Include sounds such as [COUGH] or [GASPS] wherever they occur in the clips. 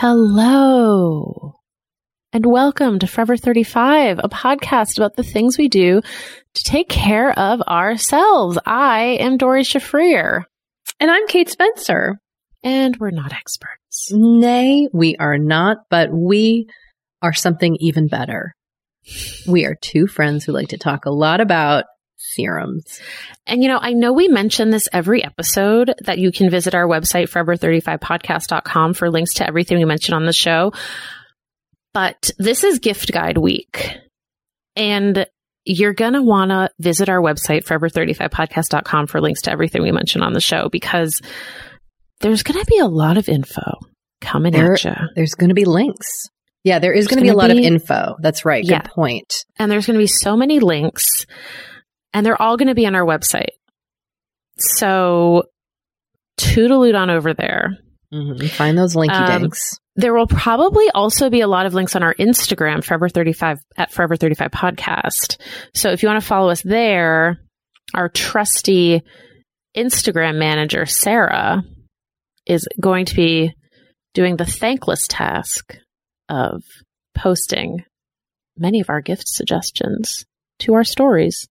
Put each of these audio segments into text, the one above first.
Hello. And welcome to Forever 35, a podcast about the things we do to take care of ourselves. I am Doree Shafrir. And I'm Kate Spencer. And we're not experts. Nay, we are not, but we are something even better. We are two friends who like to talk a lot about serums. And you know, I know we mention this every episode that you can visit our website, forever35podcast.com for links to everything we mention on the show. But this is gift guide week. And you're going to want to visit our website, forever35podcast.com for links to everything we mention on the show because there's going to be a lot of info coming There- at you. There's going to be links. Yeah, there is going to be a lot be- of info. That's right. Yeah. Good point. And there's going to be so many links and they're all going to be on our website. So toodaloot on over there. hmm Find those linky Um, dinks. There will probably also be a lot of links on our Instagram, Forever 35 at Forever 35 podcast. So if you want to follow us there, our trusty Instagram manager, Sarah, is going to be doing the thankless task of posting many of our gift suggestions to our stories.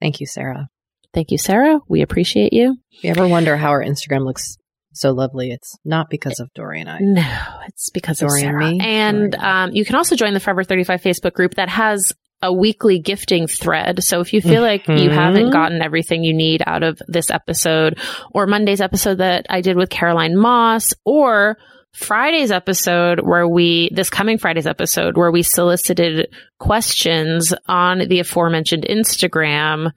Thank you, Sarah. Thank you, Sarah. We appreciate you. If you ever wonder how our Instagram looks so lovely, it's not because of Doree and I. No, it's because of Doree and Sarah. me. And um, you can also join the Forever 35 Facebook group that has a weekly gifting thread. So if you feel like you Mhm. haven't gotten everything you need out of this episode or Monday's episode that I did with Caroline Moss or Friday's episode where we, this coming Friday's episode where we solicited questions on the aforementioned Instagram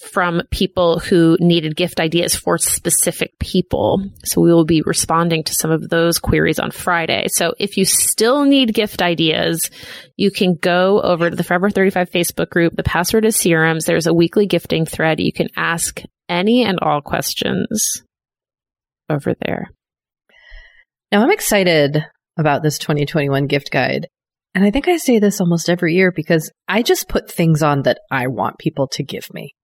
from people who needed gift ideas for specific people. So we will be responding to some of those queries on Friday. So if you still need gift ideas, you can go over to the Forever 35 Facebook group. The password is serums. There's a weekly gifting thread. You can ask any and all questions over there. Now I'm excited about this 2021 gift guide. And I think I say this almost every year because I just put things on that I want people to give me.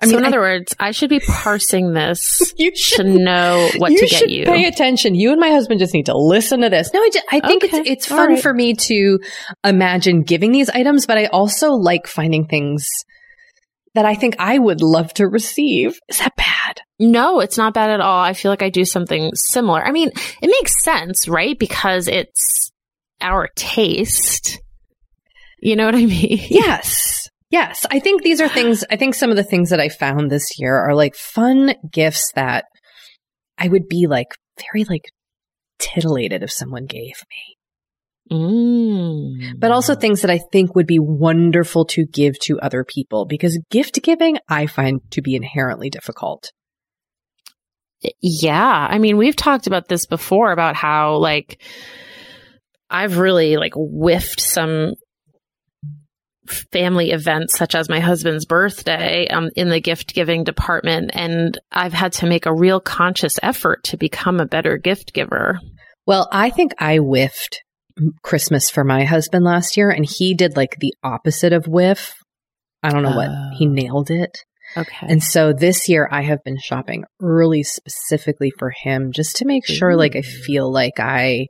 I so mean, in other I, words, I should be parsing this [LAUGHS] you should, to know what to get you. Pay attention. You and my husband just need to listen to this. No, I, just, I think okay. it's it's fun right. for me to imagine giving these items, but I also like finding things that I think I would love to receive. Is that bad? No, it's not bad at all. I feel like I do something similar. I mean, it makes sense, right? Because it's our taste. You know what I mean? [LAUGHS] Yes. Yes. I think these are things, I think some of the things that I found this year are like fun gifts that I would be like very like titillated if someone gave me. Mm. But also things that I think would be wonderful to give to other people because gift giving I find to be inherently difficult. Yeah. I mean, we've talked about this before about how like I've really like whiffed some family events such as my husband's birthday um, in the gift giving department and I've had to make a real conscious effort to become a better gift giver. Well, I think I whiffed Christmas for my husband last year and he did like the opposite of whiff. I don't know what. He oh. nailed it. Okay. And so this year I have been shopping early specifically for him just to make sure like I feel like I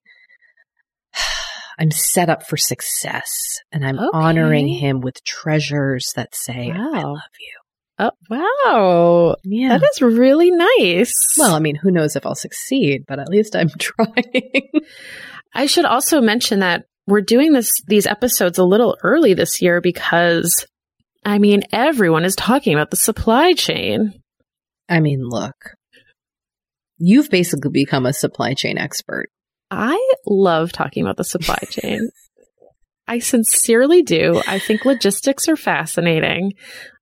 I'm set up for success and I'm okay. honoring him with treasures that say wow. I love you. Oh, wow. Yeah. That is really nice. Well, I mean, who knows if I'll succeed, but at least I'm [LAUGHS] trying. I should also mention that we're doing this these episodes a little early this year because I mean, everyone is talking about the supply chain. I mean, look. You've basically become a supply chain expert. I love talking about the supply [LAUGHS] chain. I sincerely do. I think logistics are fascinating.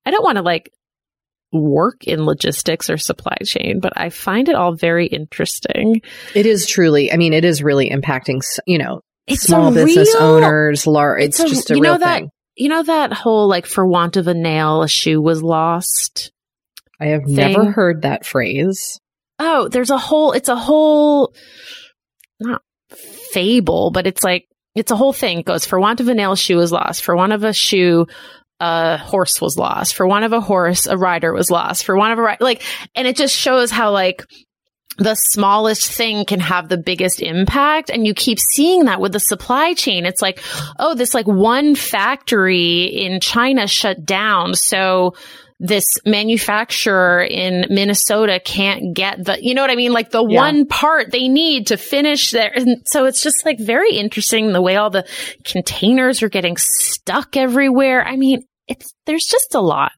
I don't want to like work in logistics or supply chain, but I find it all very interesting. It is truly, I mean, it is really impacting, you know, it's small business real, owners, large, it's, it's a, just a real that, thing. You know that whole like for want of a nail, a shoe was lost? I have thing? never heard that phrase. Oh, there's a whole, it's a whole, not fable, but it's like, it's a whole thing. It goes for want of a nail, a shoe was lost. For want of a shoe, a horse was lost. For want of a horse, a rider was lost. For want of a rider, like, and it just shows how like the smallest thing can have the biggest impact. And you keep seeing that with the supply chain. It's like, oh, this like one factory in China shut down. So this manufacturer in Minnesota can't get the, you know what I mean? Like the yeah. one part they need to finish there. And so it's just like very interesting the way all the containers are getting stuck everywhere. I mean, it's, there's just a lot.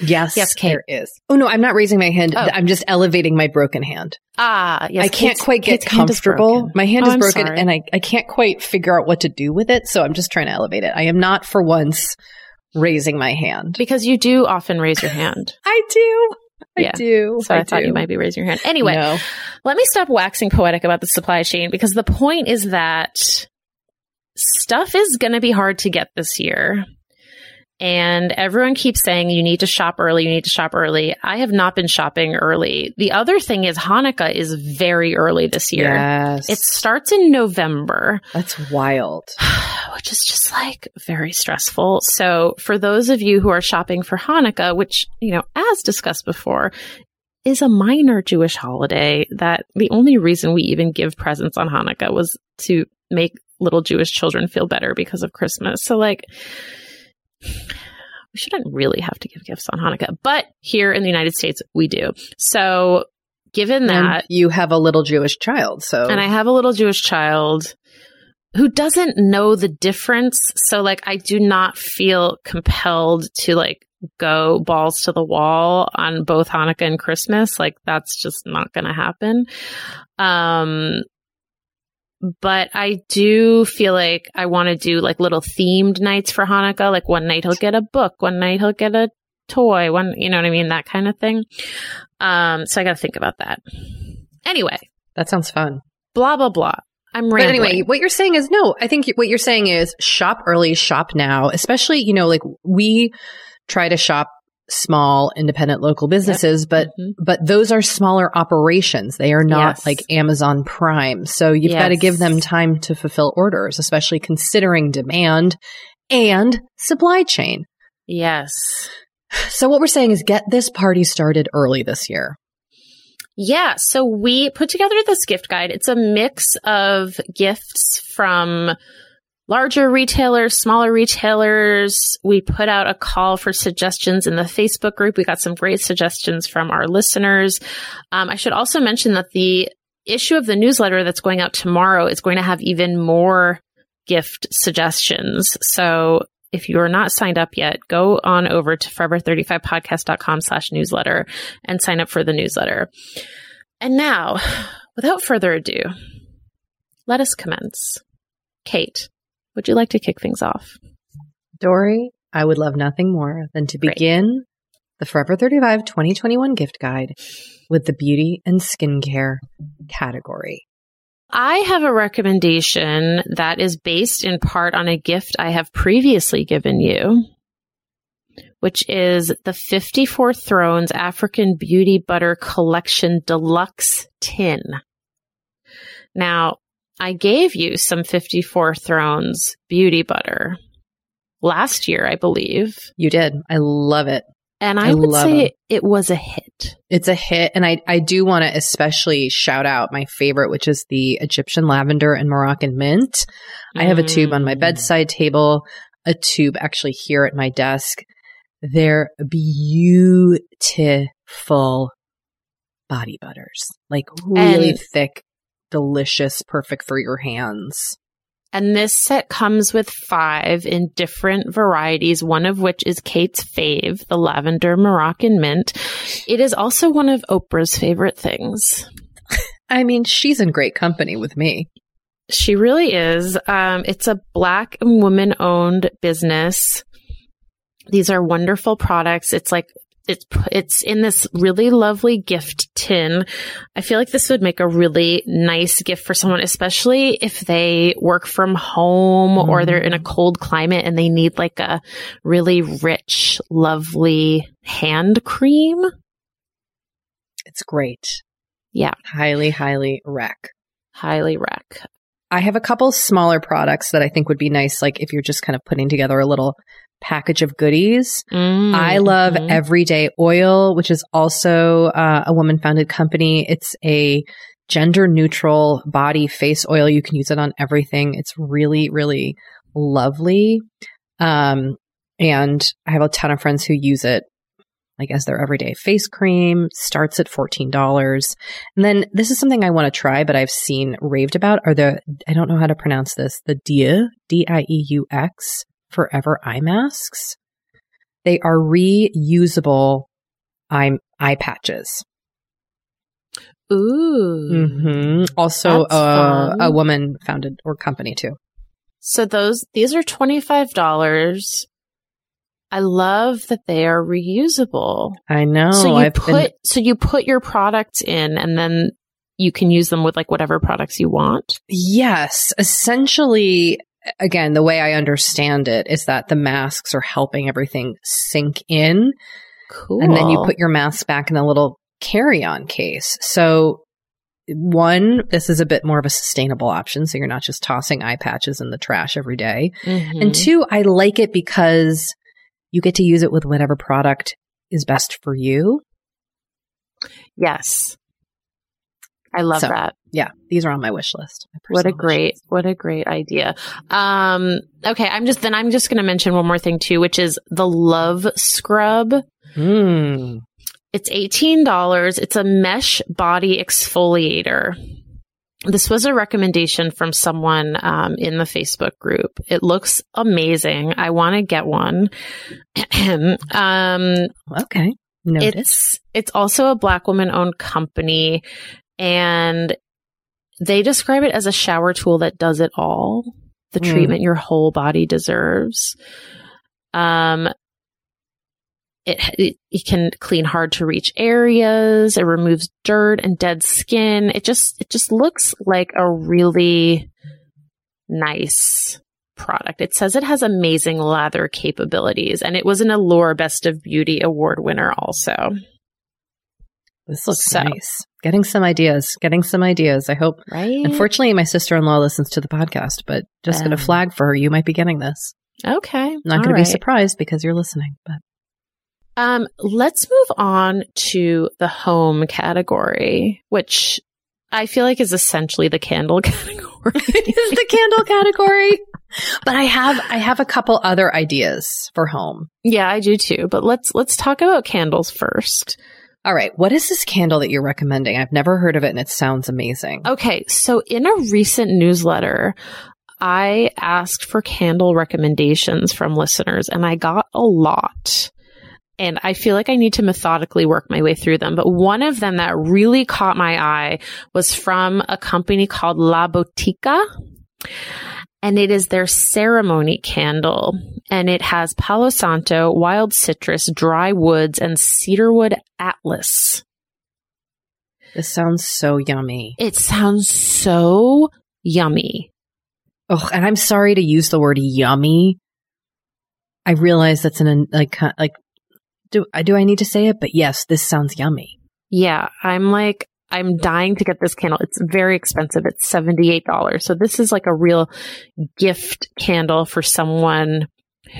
Yes, yes, Kate. there is. Oh no, I'm not raising my hand. Oh. I'm just elevating my broken hand. Ah, yes. I can't Kate's, quite get Kate's comfortable. Hand my hand oh, is broken and I, I can't quite figure out what to do with it. So I'm just trying to elevate it. I am not for once raising my hand. Because you do often raise your hand. [LAUGHS] I do. I yeah. do. So I, I thought you might be raising your hand. Anyway, no. let me stop waxing poetic about the supply chain because the point is that stuff is going to be hard to get this year. And everyone keeps saying you need to shop early, you need to shop early. I have not been shopping early. The other thing is Hanukkah is very early this year. Yes. It starts in November. That's wild. [SIGHS] Which is just like very stressful. So for those of you who are shopping for Hanukkah, which, you know, as discussed before, is a minor Jewish holiday that the only reason we even give presents on Hanukkah was to make little Jewish children feel better because of Christmas. So like, we shouldn't really have to give gifts on Hanukkah, but here in the United States, we do. So, given that and you have a little Jewish child, so and I have a little Jewish child who doesn't know the difference, so like I do not feel compelled to like go balls to the wall on both Hanukkah and Christmas. Like that's just not going to happen. Um, but I do feel like I want to do like little themed nights for Hanukkah. Like one night he'll get a book, one night he'll get a toy, one, you know what I mean? That kind of thing. Um, so I got to think about that. Anyway. That sounds fun. Blah, blah, blah. I'm rambling. But anyway, what you're saying is no, I think what you're saying is shop early, shop now, especially, you know, like we try to shop small independent local businesses, yep. but mm-hmm. but those are smaller operations. They are not yes. like Amazon Prime. So you've yes. got to give them time to fulfill orders, especially considering demand and supply chain. Yes. So what we're saying is get this party started early this year. Yeah, so we put together this gift guide. It's a mix of gifts from larger retailers, smaller retailers. We put out a call for suggestions in the Facebook group. We got some great suggestions from our listeners. Um, I should also mention that the issue of the newsletter that's going out tomorrow is going to have even more gift suggestions. So if you're not signed up yet, go on over to forever35podcast.com slash newsletter and sign up for the newsletter. And now, without further ado, let us commence. Kate, would you like to kick things off? Doree, I would love nothing more than to begin Great. the Forever 35 2021 gift guide with the beauty and skincare category. I have a recommendation that is based in part on a gift I have previously given you, which is the 54 Thrones African Beauty Butter Collection Deluxe Tin. Now, I gave you some 54 Thrones beauty butter last year, I believe. You did. I love it. And I, I would say them. it was a hit. It's a hit. And I, I do want to especially shout out my favorite, which is the Egyptian lavender and Moroccan mint. Mm. I have a tube on my mm. bedside table, a tube actually here at my desk. They're beautiful body butters, like really and thick, delicious, perfect for your hands. And this set comes with five in different varieties, one of which is Kate's fave, the lavender Moroccan mint. It is also one of Oprah's favorite things. [LAUGHS] I mean, she's in great company with me. She really is. Um, it's a black woman owned business. These are wonderful products. It's like it's it's in this really lovely gift tin. I feel like this would make a really nice gift for someone, especially if they work from home mm. or they're in a cold climate and they need like a really rich, lovely hand cream. It's great. Yeah. Highly, highly rec. Highly rec. I have a couple smaller products that I think would be nice, like if you're just kind of putting together a little package of goodies. Mm-hmm. I love Everyday Oil, which is also uh, a woman founded company. It's a gender neutral body face oil. You can use it on everything. It's really, really lovely. Um, and I have a ton of friends who use it like as their everyday face cream starts at $14 and then this is something i want to try but i've seen raved about are the i don't know how to pronounce this the Dieux d-i-e-u-x forever eye masks. They are reusable eye, eye patches. Ooh. Mm-hmm. Also, uh, a woman founded or company too. So those, these are $25. I love that they are reusable. I know. So you I've put, been... so you put your products in and then you can use them with like whatever products you want. Yes. Essentially, again, the way I understand it is that the masks are helping everything sink in. Cool. And then you put your mask back in a little carry on case. So, one, this is a bit more of a sustainable option. So you're not just tossing eye patches in the trash every day. Mm-hmm. And two, I like it because you get to use it with whatever product is best for you. Yes. I love so, that. Yeah, these are on my wish list. What a great, list. what a great idea. Um, okay, I'm just then I'm just going to mention one more thing too, which is the Love Scrub. Mm. It's eighteen dollars. It's a mesh body exfoliator. This was a recommendation from someone um, in the Facebook group. It looks amazing. I want to get one. [CLEARS THROAT] um, okay. Noted. It's it's also a black woman owned company and they describe it as a shower tool that does it all. The mm. treatment your whole body deserves. Um, it, it, it can clean hard to reach areas. It removes dirt and dead skin. It just it just looks like a really nice product. It says it has amazing lather capabilities and it was an Allure Best of Beauty award winner also. This looks so. nice. Getting some ideas, getting some ideas. I hope. Right. Unfortunately, my sister in law listens to the podcast, but just um, going to flag for her, you might be getting this. Okay. Not going right. to be surprised because you're listening, but. Um, let's move on to the home category, which I feel like is essentially the candle [LAUGHS] category. it is the candle category. But I have I have a couple other ideas for home. Yeah, I do too. But let's let's talk about candles first. All right, what is this candle that you're recommending? I've never heard of it and it sounds amazing. Okay, so in a recent newsletter, I asked for candle recommendations from listeners and I got a lot and I feel like I need to methodically work my way through them. But one of them that really caught my eye was from a company called La Botica. And it is their ceremony candle. And it has Palo Santo, wild citrus, dry woods, and cedarwood atlas. This sounds so yummy. It sounds so yummy. Oh, and I'm sorry to use the word yummy. I realize that's an like like do I do I need to say it? But yes, this sounds yummy. Yeah, I'm like I'm dying to get this candle. It's very expensive. It's $78. So this is like a real gift candle for someone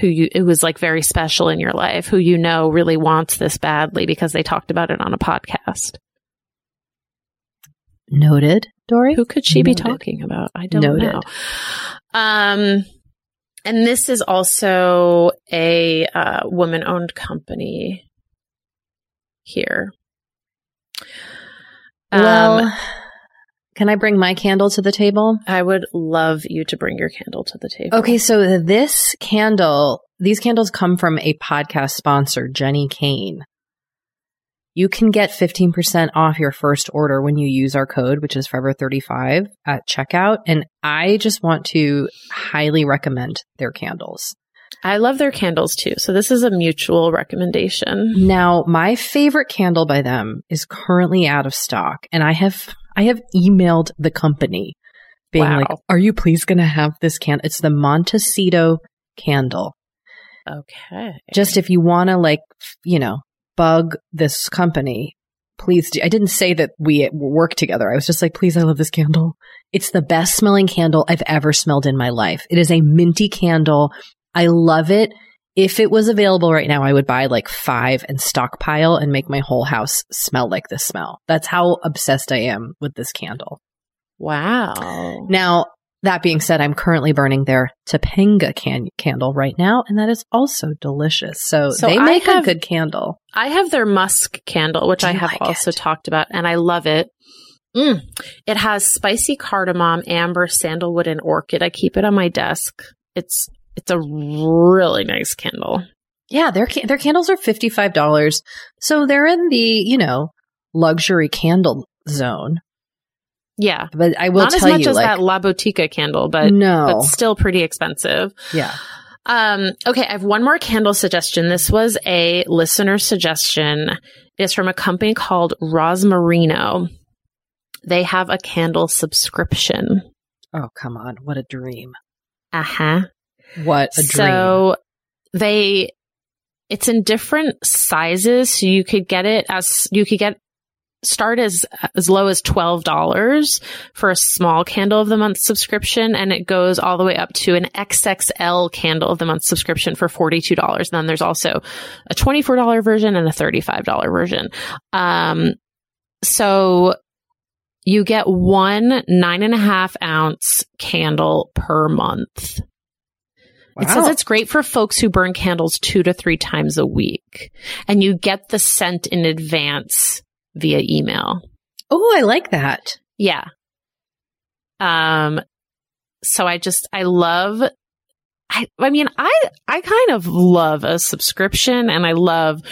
who you, it was like very special in your life, who you know really wants this badly because they talked about it on a podcast. Noted, Doree. Who could she Noted. be talking about? I don't Noted. know. Um, and this is also a uh, woman owned company here. Well, um, can I bring my candle to the table? I would love you to bring your candle to the table. Okay, so this candle, these candles come from a podcast sponsor, Jenni Kayne. You can get 15% off your first order when you use our code, which is forever35 at checkout. And I just want to highly recommend their candles. I love their candles too. So this is a mutual recommendation. Now, my favorite candle by them is currently out of stock and I have I have emailed the company being wow. like, "Are you please going to have this candle? It's the Montecito candle." Okay. Just if you want to like, you know, bug this company, please do. I didn't say that we work together. I was just like, please, I love this candle. It's the best smelling candle I've ever smelled in my life. It is a minty candle. I love it. If it was available right now, I would buy like five and stockpile and make my whole house smell like this smell. That's how obsessed I am with this candle. Wow. Now, that being said, I'm currently burning their Topanga can- candle right now, and that is also delicious. So, so they make have, a good candle. I have their musk candle, which I have like also it? talked about, and I love it. Mm. It has spicy cardamom, amber, sandalwood, and orchid. I keep it on my desk. It's it's a really nice candle. Yeah, their their candles are fifty five dollars, so they're in the you know luxury candle zone. Yeah, but I will not as much you, as like, that La Botica candle, but no, but still pretty expensive. Yeah. Um, okay, I have one more candle suggestion. This was a listener suggestion. It's from a company called Rosmarino. They have a candle subscription. Oh, come on. What a dream. Uh huh. What a dream. So they, it's in different sizes. So you could get it as, you could get start as as low as $12 for a small candle of the month subscription and it goes all the way up to an XXL candle of the month subscription for $42. Then there's also a $24 version and a $35 version. Um, so you get one nine and a half ounce candle per month. Wow. It says it's great for folks who burn candles two to three times a week and you get the scent in advance via email. Oh, I like that. Yeah. Um, so I just, I love, I, I mean, I, I kind of love a subscription and I love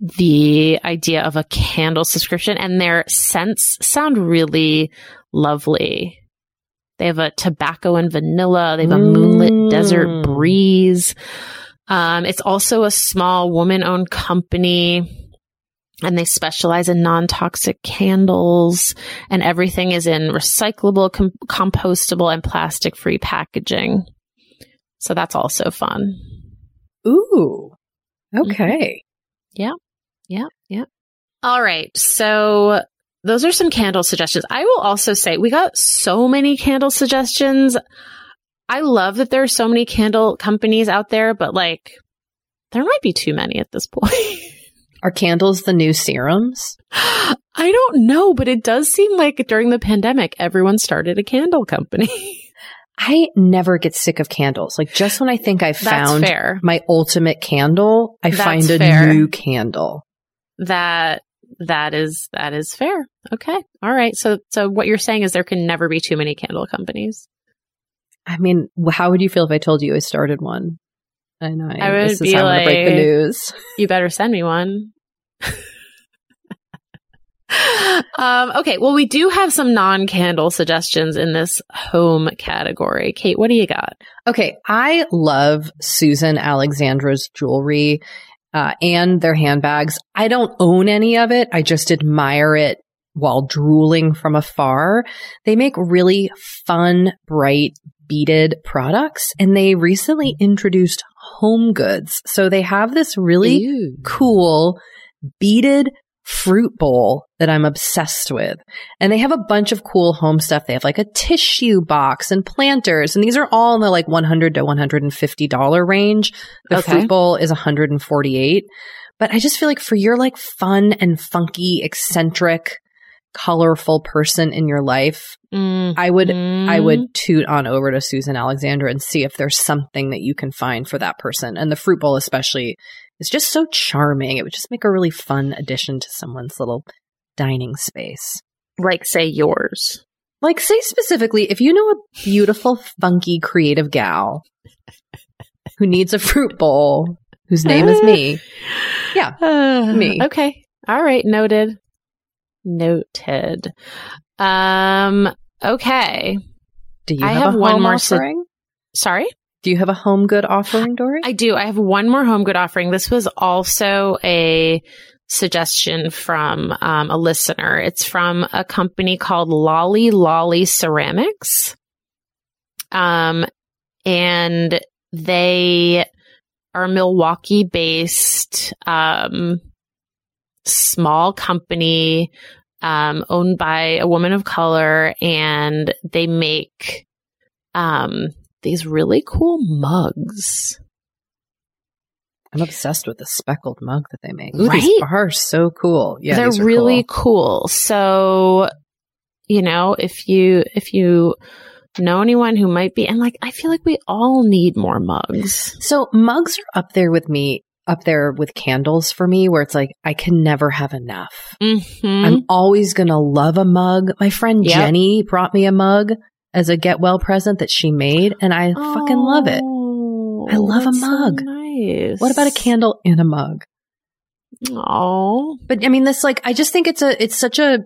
the idea of a candle subscription and their scents sound really lovely. They have a tobacco and vanilla. They have a moonlit mm. desert breeze. Um, it's also a small woman owned company and they specialize in non-toxic candles and everything is in recyclable, com- compostable and plastic free packaging. So that's also fun. Ooh. Okay. Yeah. Yeah. Yeah. All right. So those are some candle suggestions. I will also say we got so many candle suggestions. I love that there are so many candle companies out there, but like there might be too many at this point. [LAUGHS] Are candles the new serums? I don't know, but it does seem like during the pandemic, everyone started a candle company. [LAUGHS] I never get sick of candles. Like just when I think I've found my ultimate candle, I That's find a fair. new candle. That that is that is fair. Okay. All right. So so what you're saying is there can never be too many candle companies. I mean, how would you feel if I told you I started one? And I, I would this is be gonna break the news. You better send me one. [LAUGHS] um, okay, well, we do have some non candle suggestions in this home category. Kate, what do you got? Okay, I love Susan Alexandra's jewelry uh, and their handbags. I don't own any of it. I just admire it while drooling from afar. They make really fun, bright, beaded products, and they recently introduced home goods. So they have this really cool beaded fruit bowl that I'm obsessed with. And they have a bunch of cool home stuff. They have like a tissue box and planters. And these are all in the like 100 to $150 range. The Okay. fruit bowl is 148. But I just feel like for your like fun and funky, eccentric, colorful person in your life, Mm, I would I would toot on over to Susan Alexandra and see if there's something that you can find for that person. And the fruit bowl especially is just so charming. It would just make a really fun addition to someone's little dining space. like say yours. Like say specifically if you know a beautiful, funky, creative gal [LAUGHS] who needs a fruit bowl whose name is me. [LAUGHS] Yeah, me. Okay. All right. Noted. Noted. Um, okay. Do you I have, one more su- Sorry? Do you have a home good offering, Doree? I do. I have one more home good offering. This was also a suggestion from um, a listener. It's from a company called Lolly Lolly Ceramics. Um, and they are Milwaukee based, um, small company, um, owned by a woman of color and they make, um, these really cool mugs. I'm obsessed with the speckled mug that they make. Right? These are so cool. Yeah, they're really cool. cool. So, you know, if you if you know anyone who might be, and like, I feel like we all need more mugs. So mugs are up there with me, up there with candles for me, where it's like I can never have enough. Mm-hmm. I'm always gonna love a mug. My friend Yep. Jenny brought me a mug as a get well present that she made, and I fucking love it. Oh, I love a Oh, that's so mug. nice. What about a candle in a mug? Oh, But I mean, this like I just think it's a it's such a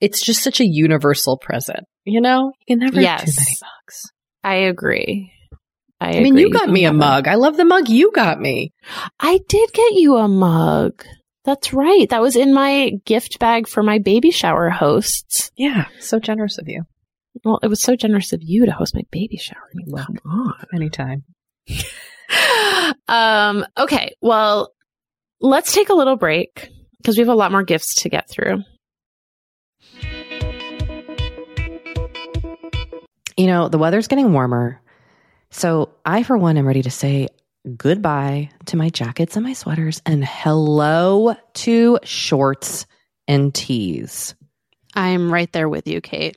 it's just such a universal present. You know, you can never have too many mugs. I agree. I, I mean, you got me a mug. I love the mug you got me. I did get you a mug. That's right. That was in my gift bag for my baby shower hosts. Yeah, so generous of you. Well, it was so generous of you to host my baby shower. I mean, Well. come on. Anytime. [LAUGHS] um, okay. Well, let's take a little break because we have a lot more gifts to get through. You know, the weather's getting warmer. So I, for one, am ready to say goodbye to my jackets and my sweaters and hello to shorts and tees. I'm right there with you, Kate.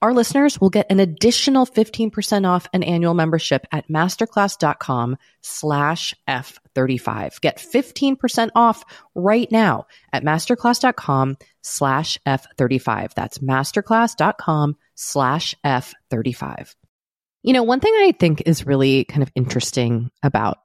our listeners will get an additional 15% off an annual membership at masterclass.com slash F35. Get 15% off right now at masterclass.com slash F35. That's masterclass.com slash F35. You know, one thing I think is really kind of interesting about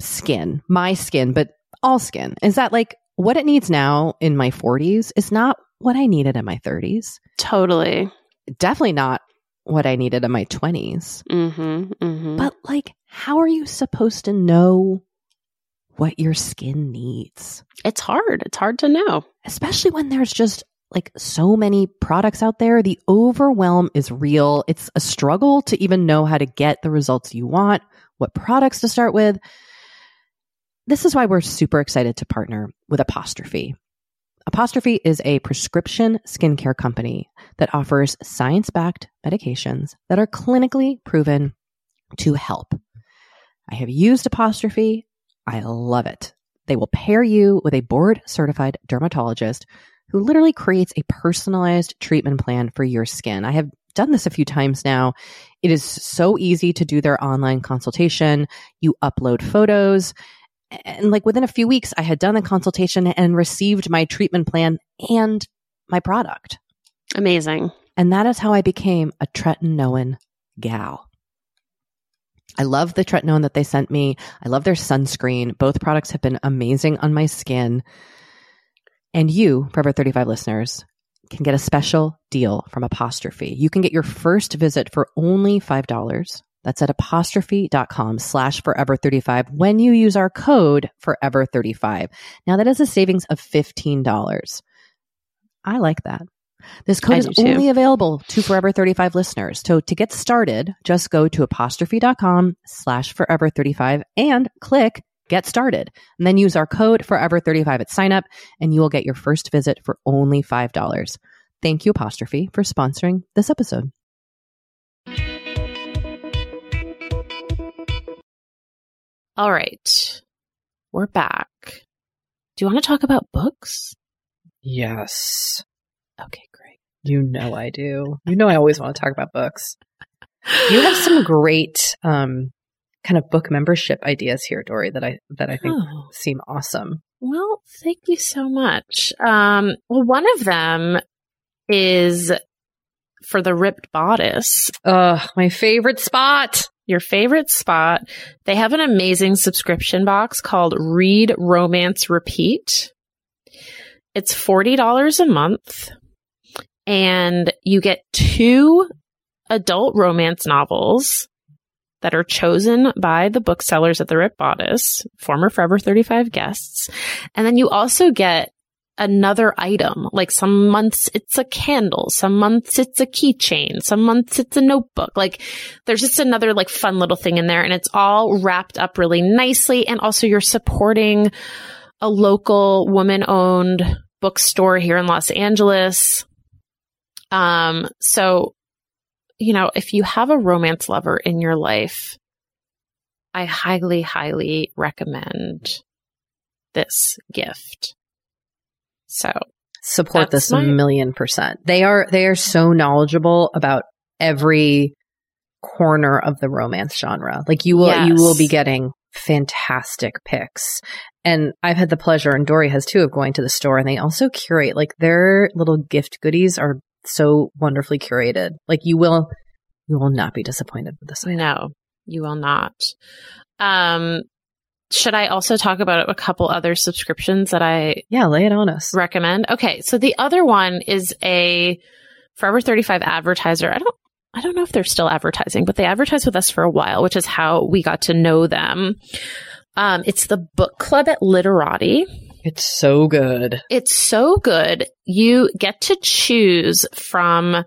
skin, my skin, but all skin, is that like what it needs now in my 40s is not what I needed in my 30s. Totally definitely not what I needed in my 20s. Mm-hmm, mm-hmm. But, like, how are you supposed to know what your skin needs? It's hard. It's hard to know. Especially when there's just like so many products out there. The overwhelm is real. It's a struggle to even know how to get the results you want, what products to start with. This is why we're super excited to partner with Apostrophe. Apostrophe is a prescription skincare company that offers science backed medications that are clinically proven to help. I have used Apostrophe. I love it. They will pair you with a board certified dermatologist who literally creates a personalized treatment plan for your skin. I have done this a few times now. It is so easy to do their online consultation. You upload photos and like within a few weeks, I had done the consultation and received my treatment plan and my product. Amazing. And that is how I became a tretinoin gal. I love the tretinoin that they sent me. I love their sunscreen. Both products have been amazing on my skin. And you, Forever 35 listeners, can get a special deal from Apostrophe. You can get your first visit for only $5 that's at apostrophe.com slash forever35 when you use our code forever35. Now that is a savings of $15. I like that. This code is only available to Forever 35 listeners. So to get started, just go to apostrophe.com slash forever 35 and click get started. And then use our code forever 35 at sign up and you will get your first visit for only $5. Thank you, Apostrophe, for sponsoring this episode. All right. We're back. Do you want to talk about books? Yes. Okay, great. You know I do. You know I always want to talk about books. You have some [LAUGHS] great um, kind of book membership ideas here, Doree, that I that I think oh. seem awesome. Well, thank you so much. Um, well, one of them is for the ripped bodice. Ugh, my favorite spot your favorite spot. They have an amazing subscription box called Read Romance Repeat. It's $40 a month and you get two adult romance novels that are chosen by the booksellers at the Ripped Bodice, former Forever 35 guests. And then you also get another item. Like some months it's a candle, some months it's a keychain, some months it's a notebook. Like there's just another like fun little thing in there and it's all wrapped up really nicely. And also you're supporting a local woman owned bookstore here in Los Angeles. Um, so, you know, if you have a romance lover in your life, I highly, highly recommend this gift. So support this a million percent. They are they are so knowledgeable about every corner of the romance genre. Like you will yes. you will be getting fantastic picks. And I've had the pleasure and Doree has too of going to the store and they also curate like their little gift goodies are so wonderfully curated. Like you will you will not be disappointed with this. Item. No, you will not. Um should I also talk about a couple other subscriptions that I yeah lay it on us recommend? Okay, so the other one is a Forever 35 advertiser. I don't I don't know if they're still advertising, but they advertised with us for a while, which is how we got to know them. Um, it's the book club at Literati. It's so good. It's so good. You get to choose from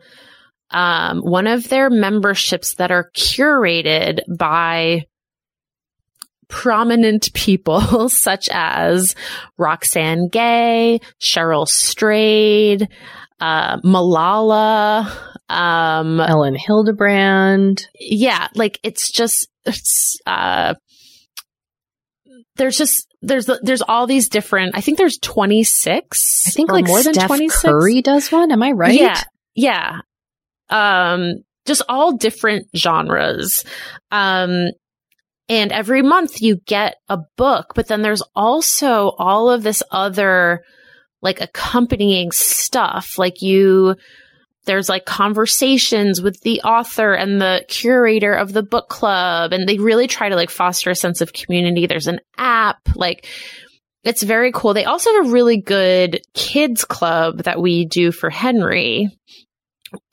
um, one of their memberships that are curated by prominent people [LAUGHS] such as Roxane Gay, Cheryl Strayed, uh, Malala, um, Elin Hilderbrand. Yeah, like it's just, it's, uh, there's just there's there's all these different. I think there's 26. I think like more Steph than 26. Curry does one. Am I right? Yeah, yeah. Um, just all different genres. Um, and every month you get a book, but then there's also all of this other like accompanying stuff. Like you, there's like conversations with the author and the curator of the book club. And they really try to like foster a sense of community. There's an app, like it's very cool. They also have a really good kids club that we do for Henry.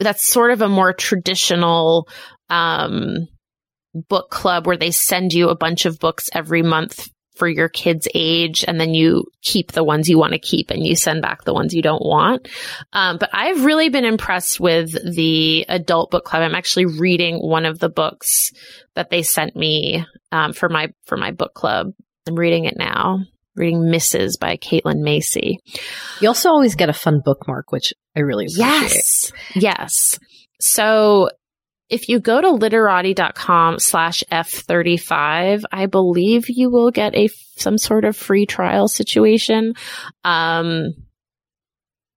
That's sort of a more traditional, um, book club where they send you a bunch of books every month for your kid's age and then you keep the ones you want to keep and you send back the ones you don't want. Um, but I've really been impressed with the adult book club. I'm actually reading one of the books that they sent me um, for my for my book club. I'm reading it now. Reading Mrs. by Caitlin Macy. You also always get a fun bookmark, which I really appreciate. Yes. Yes. So if you go to literati.com slash F35, I believe you will get a, some sort of free trial situation. Um,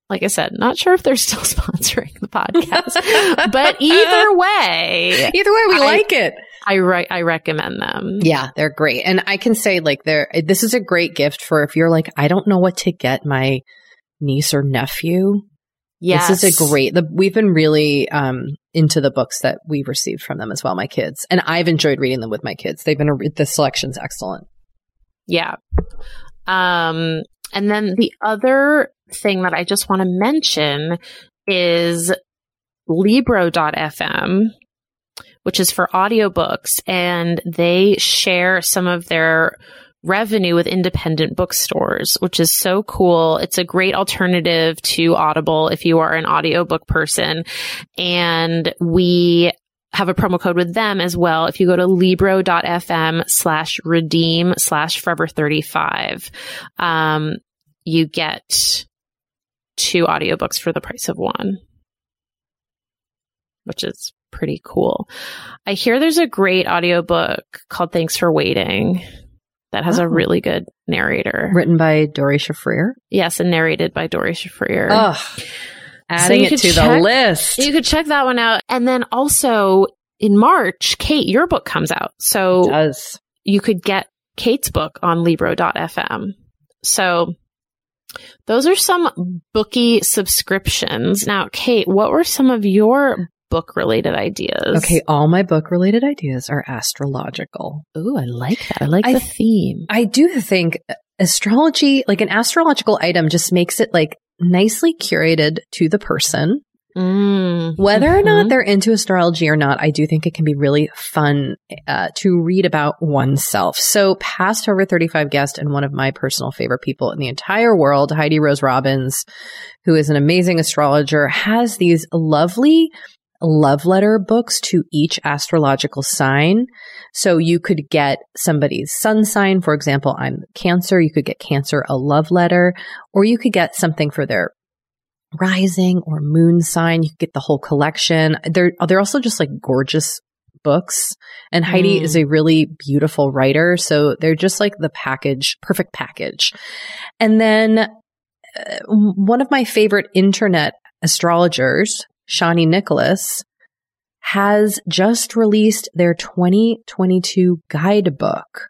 like I said, not sure if they're still [LAUGHS] sponsoring the podcast, but either [LAUGHS] way, either way, we I, like it. I re- I recommend them. Yeah, they're great. And I can say like they're, this is a great gift for if you're like, I don't know what to get my niece or nephew. Yes. This is a great, the, we've been really, um, into the books that we've received from them as well, my kids. And I've enjoyed reading them with my kids. They've been, a, the selection's excellent. Yeah. Um, and then the other thing that I just want to mention is Libro.fm, which is for audiobooks, and they share some of their revenue with independent bookstores, which is so cool. It's a great alternative to Audible if you are an audiobook person. And we have a promo code with them as well. If you go to libro.fm slash redeem slash forever 35, um, you get two audiobooks for the price of one, which is pretty cool. I hear there's a great audiobook called Thanks for Waiting that has oh. a really good narrator. Written by Doree Shafrir? Yes, and narrated by Doree Shafrir. Oh, adding so it to check, the list. You could check that one out. And then also in March, Kate, your book comes out. So you could get Kate's book on Libro.fm. So those are some bookie subscriptions. Now, Kate, what were some of your book related ideas. Okay, all my book related ideas are astrological. Ooh, I like that. I like I, the theme. I do think astrology, like an astrological item, just makes it like nicely curated to the person. Mm. Whether mm-hmm. or not mm-hmm. they're into astrology or not, I do think it can be really fun uh, to read about oneself. So, past over 35 guest and one of my personal favorite people in the entire world, Heidi Rose Robbins, who is an amazing astrologer, has these lovely love letter books to each astrological sign. So you could get somebody's sun sign. For example, I'm Cancer. You could get Cancer a love letter, or you could get something for their rising or moon sign. You could get the whole collection. They're, they're also just like gorgeous books. And Heidi mm. is a really beautiful writer. So they're just like the package, perfect package. And then uh, one of my favorite internet astrologers, Chani Nicholas, has just released their 2022 guidebook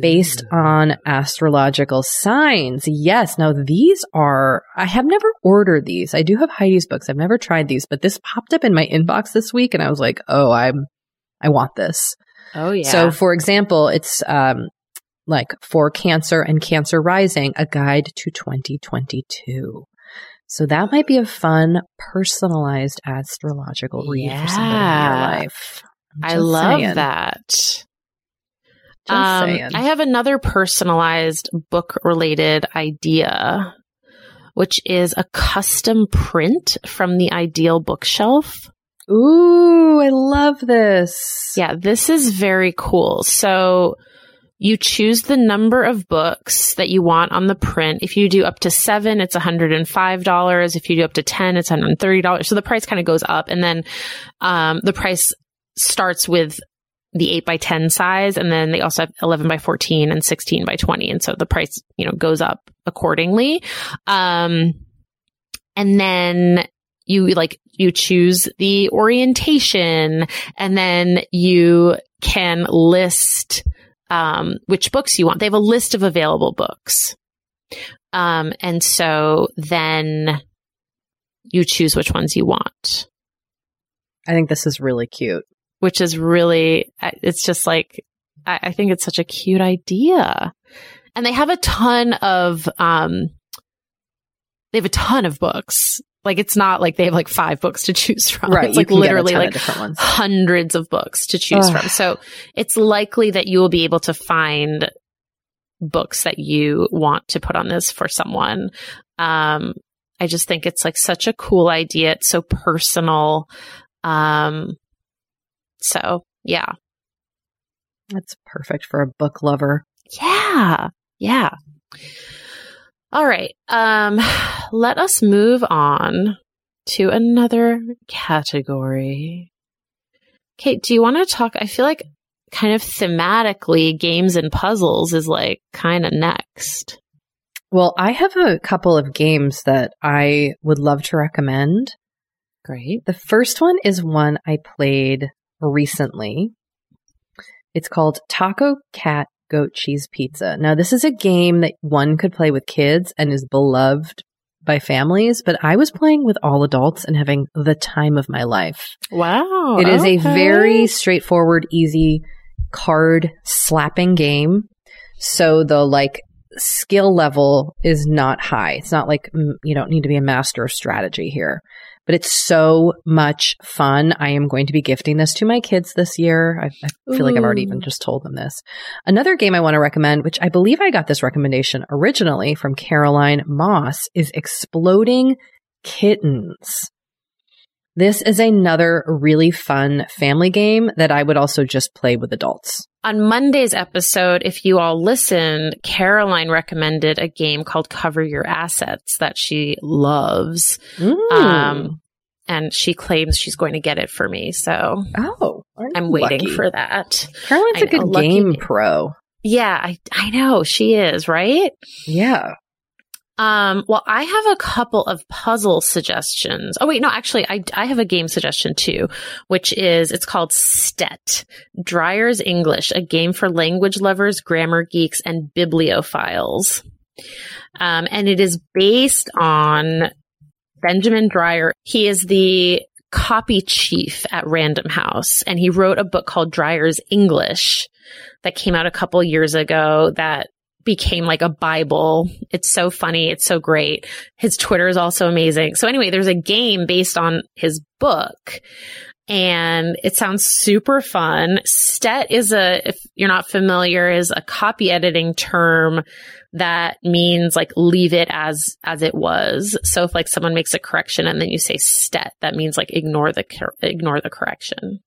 based on astrological signs. Yes. Now these are, I have never ordered these. I do have Heidi's books. I've never tried these, but this popped up in my inbox this week and I was like, oh, I'm, I want this. Oh yeah. So for example, it's, um, like for cancer and cancer rising, a guide to 2022. So that might be a fun, personalized astrological read yeah. for somebody in your life. I love saying. that. Um, I have another personalized book related idea, which is a custom print from the ideal bookshelf. Ooh, I love this. Yeah, this is very cool. So you choose the number of books that you want on the print. If you do up to seven, it's $105. If you do up to 10, it's $130. So the price kind of goes up. And then, um, the price starts with the 8 by 10 size. And then they also have 11 by 14 and 16 by 20. And so the price, you know, goes up accordingly. Um, and then you like, you choose the orientation and then you can list um, which books you want. They have a list of available books. Um, and so then you choose which ones you want. I think this is really cute. Which is really, it's just like, I, I think it's such a cute idea. And they have a ton of, um, they have a ton of books. Like it's not like they have like five books to choose from. Right. It's like literally like hundreds of books to choose Ugh. from. So it's likely that you will be able to find books that you want to put on this for someone. Um, I just think it's like such a cool idea. It's so personal. Um, so yeah. That's perfect for a book lover. Yeah. Yeah. All right. Um, [SIGHS] let us move on to another category. Kate, do you want to talk? I feel like kind of thematically, games and puzzles is like kind of next. Well, I have a couple of games that I would love to recommend. Great. The first one is one I played recently. It's called Taco Cat goat cheese pizza. Now, this is a game that one could play with kids and is beloved by families, but I was playing with all adults and having the time of my life. Wow. It is okay. a very straightforward, easy card slapping game. So the like skill level is not high. It's not like mm, you don't need to be a master of strategy here but it's so much fun. I am going to be gifting this to my kids this year. I, I feel Ooh. like I've already even just told them this. Another game I want to recommend, which I believe I got this recommendation originally from Caroline Moss, is Exploding Kittens. This is another really fun family game that I would also just play with adults. On Monday's episode, if you all listened, Caroline recommended a game called Cover Your Assets that she loves. Mm. Um, and she claims she's going to get it for me. So oh, I'm waiting lucky. for that. Caroline's a good game pro. Yeah, I I know she is, right? Yeah. Um, well, I have a couple of puzzle suggestions. Oh, wait, no, actually, I, I have a game suggestion too, which is, it's called STET, Dreyer's English, a game for language lovers, grammar geeks, and bibliophiles. Um, and it is based on Benjamin Dreyer. He is the copy chief at Random House, and he wrote a book called Dreyer's English that came out a couple years ago that became like a Bible. It's so funny. It's so great. His Twitter is also amazing. So anyway, there's a game based on his book and it sounds super fun. Stet is a, if you're not familiar, is a copy editing term that means like leave it as, as it was. So if like someone makes a correction and then you say stet, that means like ignore the, ignore the correction.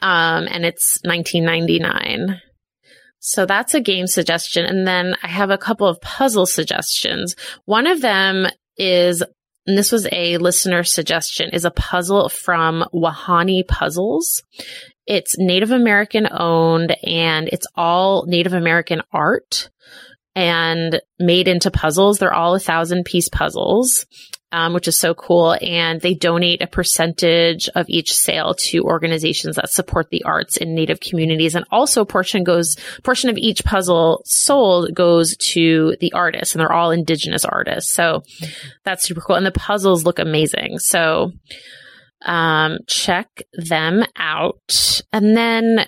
Um, and it's 1999. So that's a game suggestion. And then I have a couple of puzzle suggestions. One of them is, and this was a listener suggestion, is a puzzle from Wahani Puzzles. It's Native American owned and it's all Native American art and made into puzzles. They're all a thousand piece puzzles um, which is so cool. And they donate a percentage of each sale to organizations that support the arts in Native communities. And also portion goes, portion of each puzzle sold goes to the artists and they're all indigenous artists. So that's super cool. And the puzzles look amazing. So, um, check them out. And then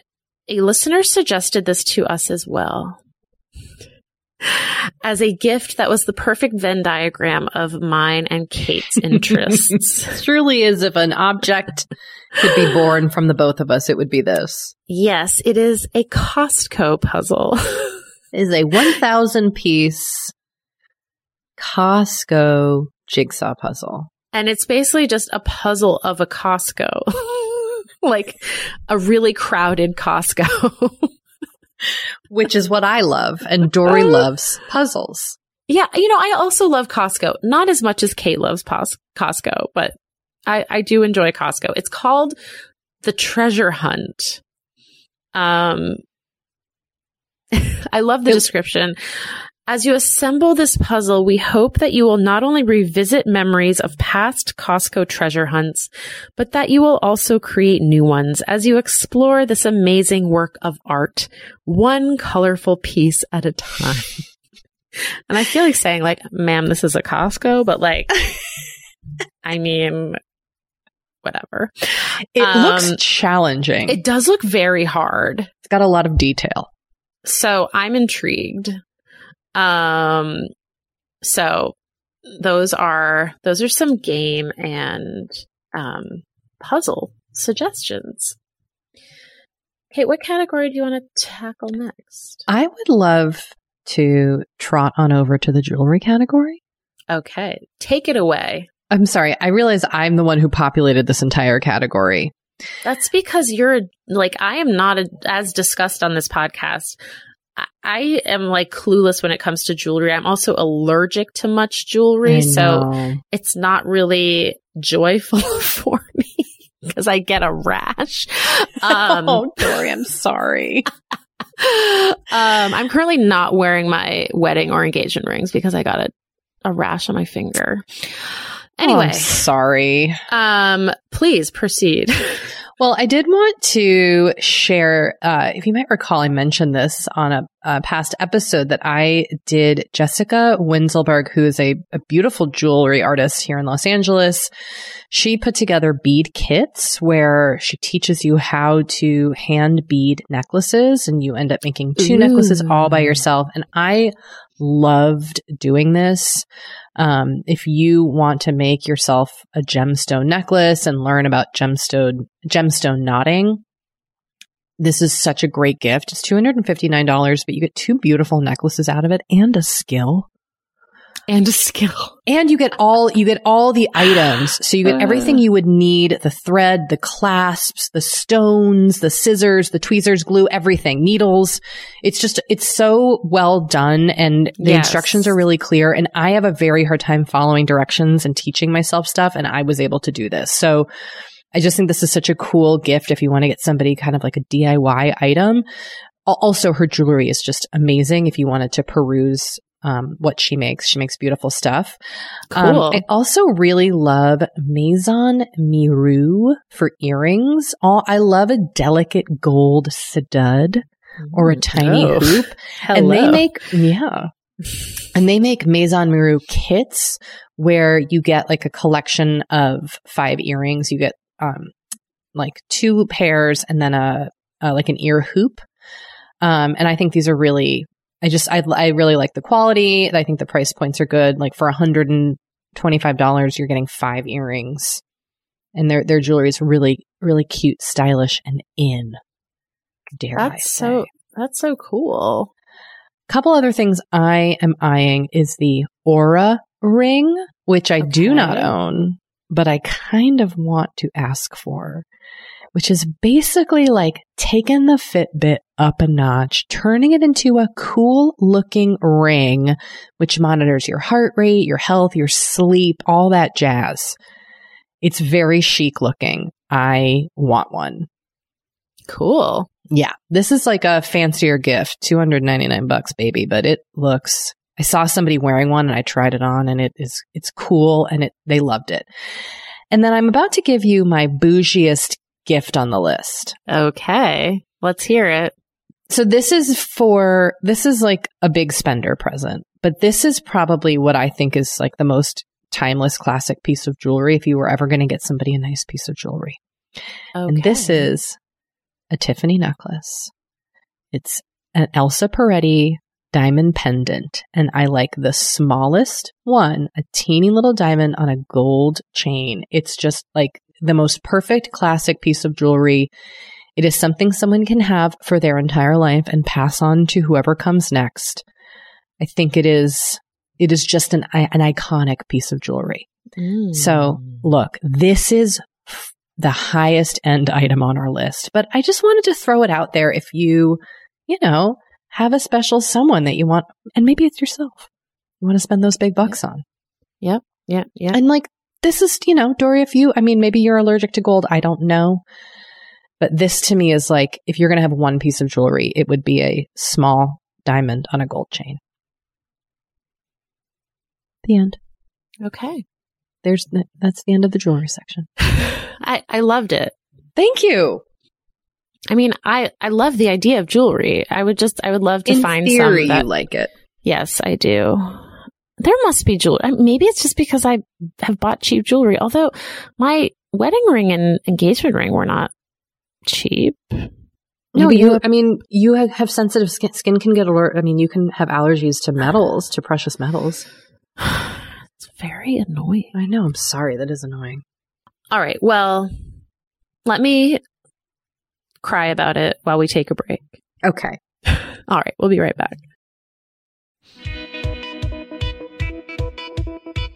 a listener suggested this to us as well as a gift that was the perfect Venn diagram of mine and Kate's interests. [LAUGHS] truly is if an object could be born from the both of us, it would be this. Yes, it is a Costco puzzle. [LAUGHS] it is a 1000 piece Costco jigsaw puzzle. And it's basically just a puzzle of a Costco, [LAUGHS] like a really crowded Costco. Which is what I love. And Doree uh, loves puzzles. Yeah. You know, I also love Costco. Not as much as Kate loves Pos- Costco, but I, I do enjoy Costco. It's called the treasure hunt. Um, [LAUGHS] I love the description. As you assemble this puzzle, we hope that you will not only revisit memories of past Costco treasure hunts, but that you will also create new ones as you explore this amazing work of art, one colorful piece at a time. [LAUGHS] and I feel like saying like, ma'am, this is a Costco, but like, [LAUGHS] I mean, whatever. It um, looks challenging. It does look very hard. It's got a lot of detail. So I'm intrigued. Um, so those are those are some game and um, puzzle suggestions. Kate, what category do you want to tackle next? I would love to trot on over to the jewelry category. Okay, take it away. I'm sorry. I realize I'm the one who populated this entire category. That's because you're like, I am not a, as discussed on this podcast. I am like clueless when it comes to jewelry. I'm also allergic to much jewelry. So it's not really joyful [LAUGHS] for me because I get a rash. [LAUGHS] Um, oh, Doree, I'm sorry. um, I'm currently not wearing my wedding or engagement rings because I got a, a rash on my finger. Anyway, oh, sorry. Um, please proceed. [LAUGHS] Well, I did want to share, uh, if you might recall, I mentioned this on a, a, past episode that I did Jessica Winzelberg, who is a, a beautiful jewelry artist here in Los Angeles. She put together bead kits where she teaches you how to hand bead necklaces and you end up making two Ooh. necklaces all by yourself. And I loved doing this. Um, if you want to make yourself a gemstone necklace and learn about gemstone gemstone knotting, this is such a great gift. It's $259, but you get two beautiful necklaces out of it and a skill and a skill. And you get all, you get all the items. So you get uh. everything you would need, the thread, the clasps, the stones, the scissors, the tweezers, glue, everything, needles. It's just, it's so well done and the yes. instructions are really clear. And I have a very hard time following directions and teaching myself stuff. And I was able to do this. So I just think this is such a cool gift if you want to get somebody kind of like a DIY item. Also, her jewelry is just amazing if you wanted to peruse um, what she makes. She makes beautiful stuff. Um, cool. Um, I also really love Maison Miru for earrings. All I love a delicate gold stud or a tiny oh. hoop, Hello. [LAUGHS] and they make yeah. And they make Maison Miru kits where you get like a collection of five earrings. You get um, like two pairs and then a, a like an ear hoop. Um, and I think these are really I just, I, I really like the quality. I think the price points are good. Like for $125, you're getting five earrings and their, their jewelry is really, really cute, stylish and in. Dare that's so, that's so cool. A couple other things I am eyeing is the Oura ring, which I okay. do not own, but I kind of want to ask for which is basically like taking the Fitbit up a notch, turning it into a cool looking ring, which monitors your heart rate, your health, your sleep, all that jazz. It's very chic looking. I want one. Cool. Yeah. This is like a fancier gift, 299 bucks, baby, but it looks I saw somebody wearing one and I tried it on and it is it's cool and it they loved it. And then I'm about to give you my bougiest gift on the list. Okay. Let's hear it. So this is for, this is like a big spender present, but this is probably what I think is like the most timeless classic piece of jewelry if you were ever going to get somebody a nice piece of jewelry. Okay. And this is a Tiffany necklace. It's an Elsa Peretti diamond pendant. And I like the smallest one, a teeny little diamond on a gold chain. It's just like the most perfect classic piece of jewelry. It is something someone can have for their entire life and pass on to whoever comes next. I think it is, it is just an, an iconic piece of jewelry. Mm. So look, this is the highest end item on our list, but I just wanted to throw it out there if you, you know, have a special someone that you want, and maybe it's yourself you want to spend those big bucks on. Yep. Yeah. Yeah. And like, this is, you know, Doree, if you, I mean, maybe you're allergic to gold. I don't know. But this to me is like, if you're going to have one piece of jewelry, it would be a small diamond on a gold chain. The end. Okay. There's the, that's the end of the jewelry section. [LAUGHS] I, I loved it. Thank you. I mean, I, I love the idea of jewelry. I would just, I would love to In find theory, some that, you like it. Yes, I do. There must be jewelry. Maybe it's just because I have bought cheap jewelry. Although my wedding ring and engagement ring were not cheap. No, you, I mean, you have sensitive skin. Skin can get alert. I mean, you can have allergies to metals, to precious metals. [SIGHS] it's very annoying. I know. I'm sorry. That is annoying. All right. Well, let me cry about it while we take a break. Okay. [SIGHS] All right. We'll be right back.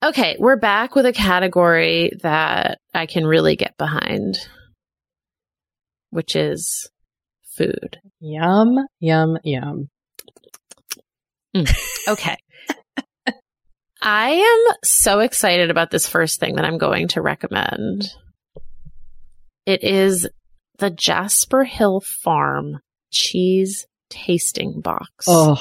Okay, we're back with a category that I can really get behind, which is food. Yum, yum, yum. Mm. Okay. [LAUGHS] I am so excited about this first thing that I'm going to recommend. It is the Jasper Hill Farm cheese tasting box. Oh,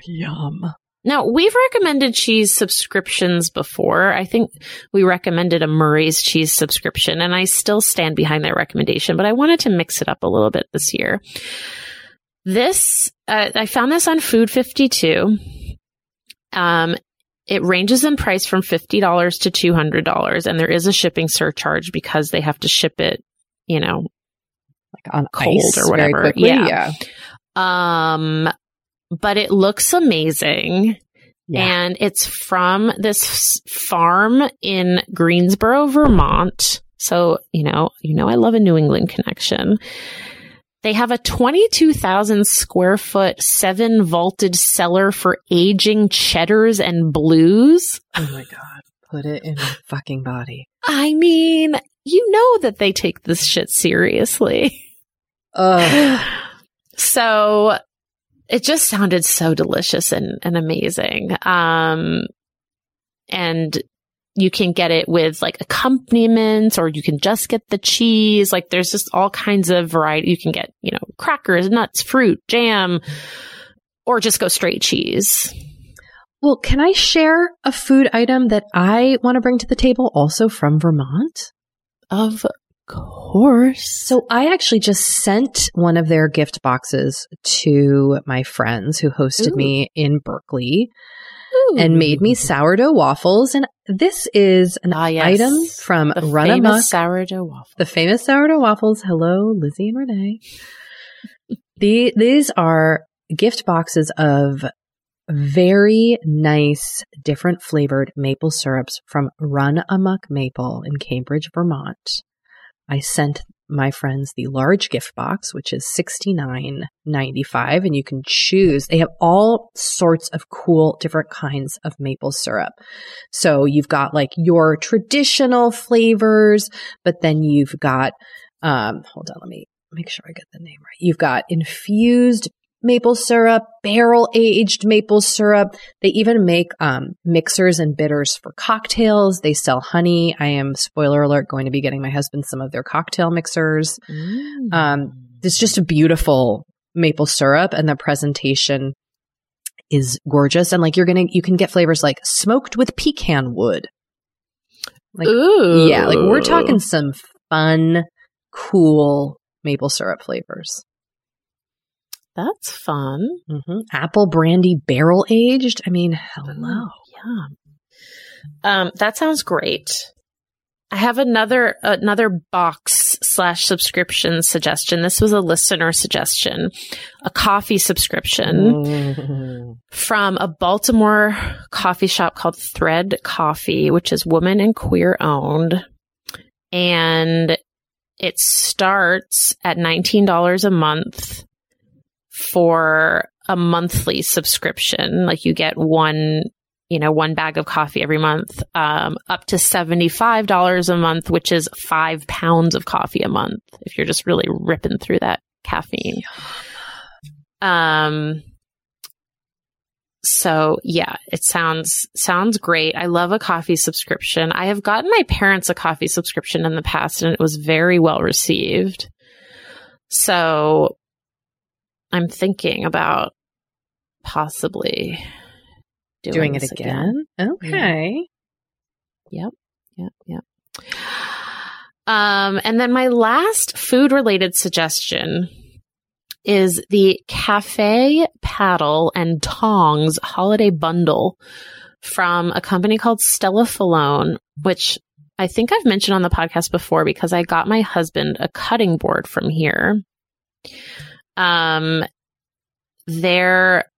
[LAUGHS] yum. Now, we've recommended cheese subscriptions before. I think we recommended a Murray's cheese subscription, and I still stand behind that recommendation, but I wanted to mix it up a little bit this year. This, uh, I found this on Food 52. Um, it ranges in price from $50 to $200 and there is a shipping surcharge because they have to ship it, you know, like on cold ice or very whatever. quickly, Yeah. um, but it looks amazing. Yeah. And it's from this farm in Greensboro, Vermont. So, you know, you know, I love a New England connection. They have a 22,000 square foot, seven vaulted cellar for aging cheddars and blues. Oh my god. Put it in your fucking body. I mean, you know that they take this shit seriously. Ugh. [SIGHS] so it just sounded so delicious and, and amazing. Um, and you can get it with like accompaniments or you can just get the cheese. Like there's just all kinds of variety. You can get, you know, crackers, nuts, fruit, jam, or just go straight cheese. Well, can I share a food item that I want to bring to the table also from Vermont? Of course. So I actually just sent one of their gift boxes to my friends who hosted Ooh. me in Berkeley and made me sourdough waffles. And this is an Ah, yes. item from the Run famous Amok, sourdough waffles. the famous sourdough waffles. Hello, Lizzie and Renee. [LAUGHS] the, these are gift boxes of very nice, different flavored maple syrups from Run Amok Maple in Cambridge, Vermont. I sent my friends the large gift box, which is sixty nine ninety five, and you can choose. They have all sorts of cool, different kinds of maple syrup. So you've got like your traditional flavors, but then you've got, um, hold on, let me make sure I get the name right. You've got infused maple syrup, barrel aged maple syrup. They even make um, mixers and bitters for cocktails. They sell honey. I am, spoiler alert, going to be getting my husband some of their cocktail mixers. Mm. Um, it's just a beautiful maple syrup, and the presentation is gorgeous. And like you're gonna, you can get flavors like smoked with pecan wood. Like, Ooh. yeah, like we're talking some fun, cool maple syrup flavors. That's fun. hmm Apple brandy barrel aged. I mean, hello. Yeah. Um, that sounds great. I have another another box slash subscription suggestion. This was a listener suggestion, a coffee subscription Mm. from a Baltimore coffee shop called Thread Coffee, which is woman and queer owned, and it starts at nineteen dollars a month for a monthly subscription. Like you get one, you know, one bag of coffee every month, um, up to $75 a month, which is five pounds of coffee a month if you're just really ripping through that caffeine. Um, so yeah, it sounds, sounds great. I love a coffee subscription. I have gotten my parents a coffee subscription in the past and it was very well received. So I'm thinking about possibly doing, Doing it this again? Okay. Yep, yep. Yep. Um, and then my last food related suggestion is the Cafe Paddle and Tongs holiday bundle from a company called Stella Falone, which I think I've mentioned on the podcast before because I got my husband a cutting board from here. Um, their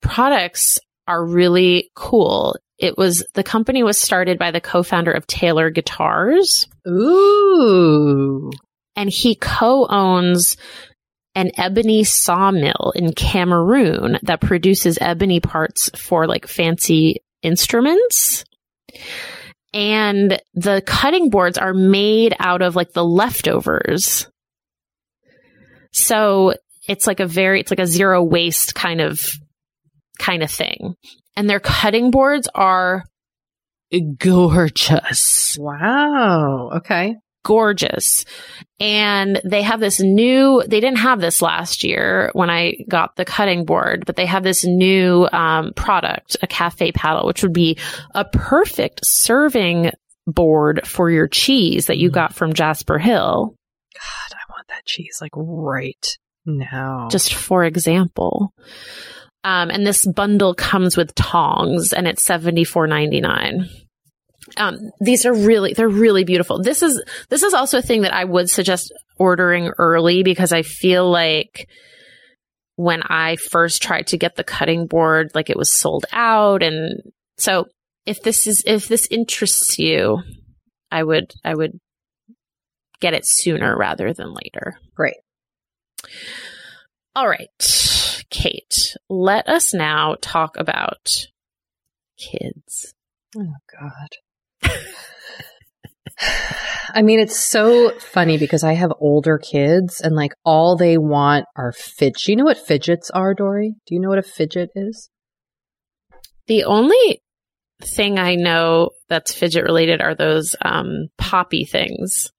products are really cool. It was the company was started by the co-founder of Taylor Guitars Ooh. and he co-owns an ebony sawmill in Cameroon that produces ebony parts for like fancy instruments. And the cutting boards are made out of like the leftovers. So it's like a very, it's like a zero waste kind of, kind of thing. And their cutting boards are gorgeous Wow. Okay. gorgeous. And they have this new, they didn't have this last year when I got the cutting board, but they have this new um, product, a cafe paddle, which would be a perfect serving board for your cheese that you got from Jasper Hill. That cheese like right now. just for example. Um, and this bundle comes with tongs and it's seventy four ninety nine. Um, these are really, they're really beautiful. This is, this is also a thing that I would suggest ordering early because I feel like when I first tried to get the cutting board, like it was sold out. And so if this is, if this interests you, I would, I would get it sooner rather than later. Great. All right, Kate, let us now talk about kids. Oh God. [SIGHS] I mean, it's so funny because I have older kids and like all they want are fidgets. Do you know what fidgets are, Doree? Do you know what a fidget is? The only thing I know that's fidget related are those um, poppy things.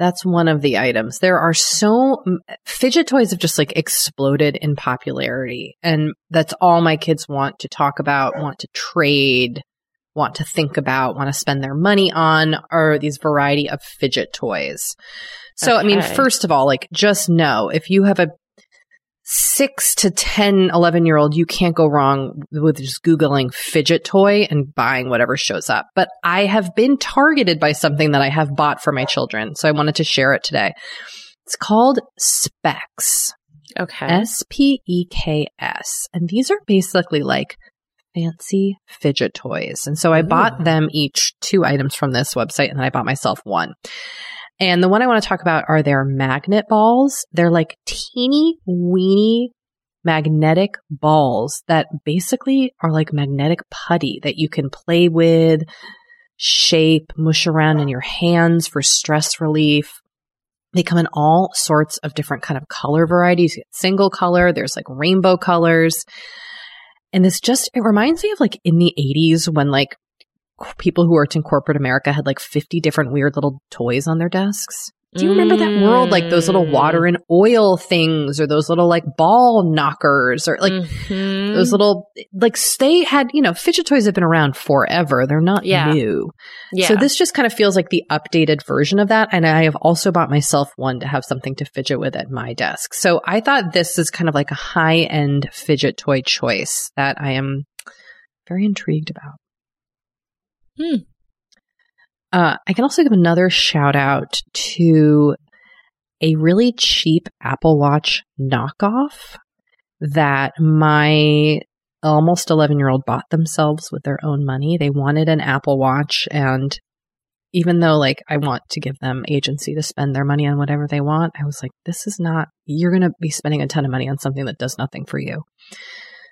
That's one of the items. There are so fidget toys have just like exploded in popularity and that's all my kids want to talk about, want to trade, want to think about, want to spend their money on are these variety of fidget toys. So, I mean, first of all, like just know if you have a six to 10, 11 year old, you can't go wrong with just Googling fidget toy and buying whatever shows up. But I have been targeted by something that I have bought for my children. So I wanted to share it today. It's called Speks. Okay. S P E K S. And these are basically like fancy fidget toys. And so I bought them each two items from this website and then I bought myself one. And the one I want to talk about are their magnet balls. They're like teeny weeny magnetic balls that basically are like magnetic putty that you can play with, shape, mush around in your hands for stress relief. They come in all sorts of different kind of color varieties. You get single color, there's like rainbow colors. And this just, it reminds me of like in the 80s when like people who worked in corporate America had like 50 different weird little toys on their desks. Do you remember that world? Like those little water and oil things or those little like ball knockers or like Mhm. those little, like they had, you know, fidget toys have been around forever. They're not Yeah. new. yeah. So this just kind of feels like the updated version of that. And I have also bought myself one to have something to fidget with at my desk. So I thought this is kind of like a high end fidget toy choice that I am very intrigued about. Hmm. Uh, I can also give another shout out to a really cheap Apple Watch knockoff that my almost 11 year old bought themselves with their own money. They wanted an Apple Watch. And even though, like, I want to give them agency to spend their money on whatever they want, I was like, this is not, you're going to be spending a ton of money on something that does nothing for you.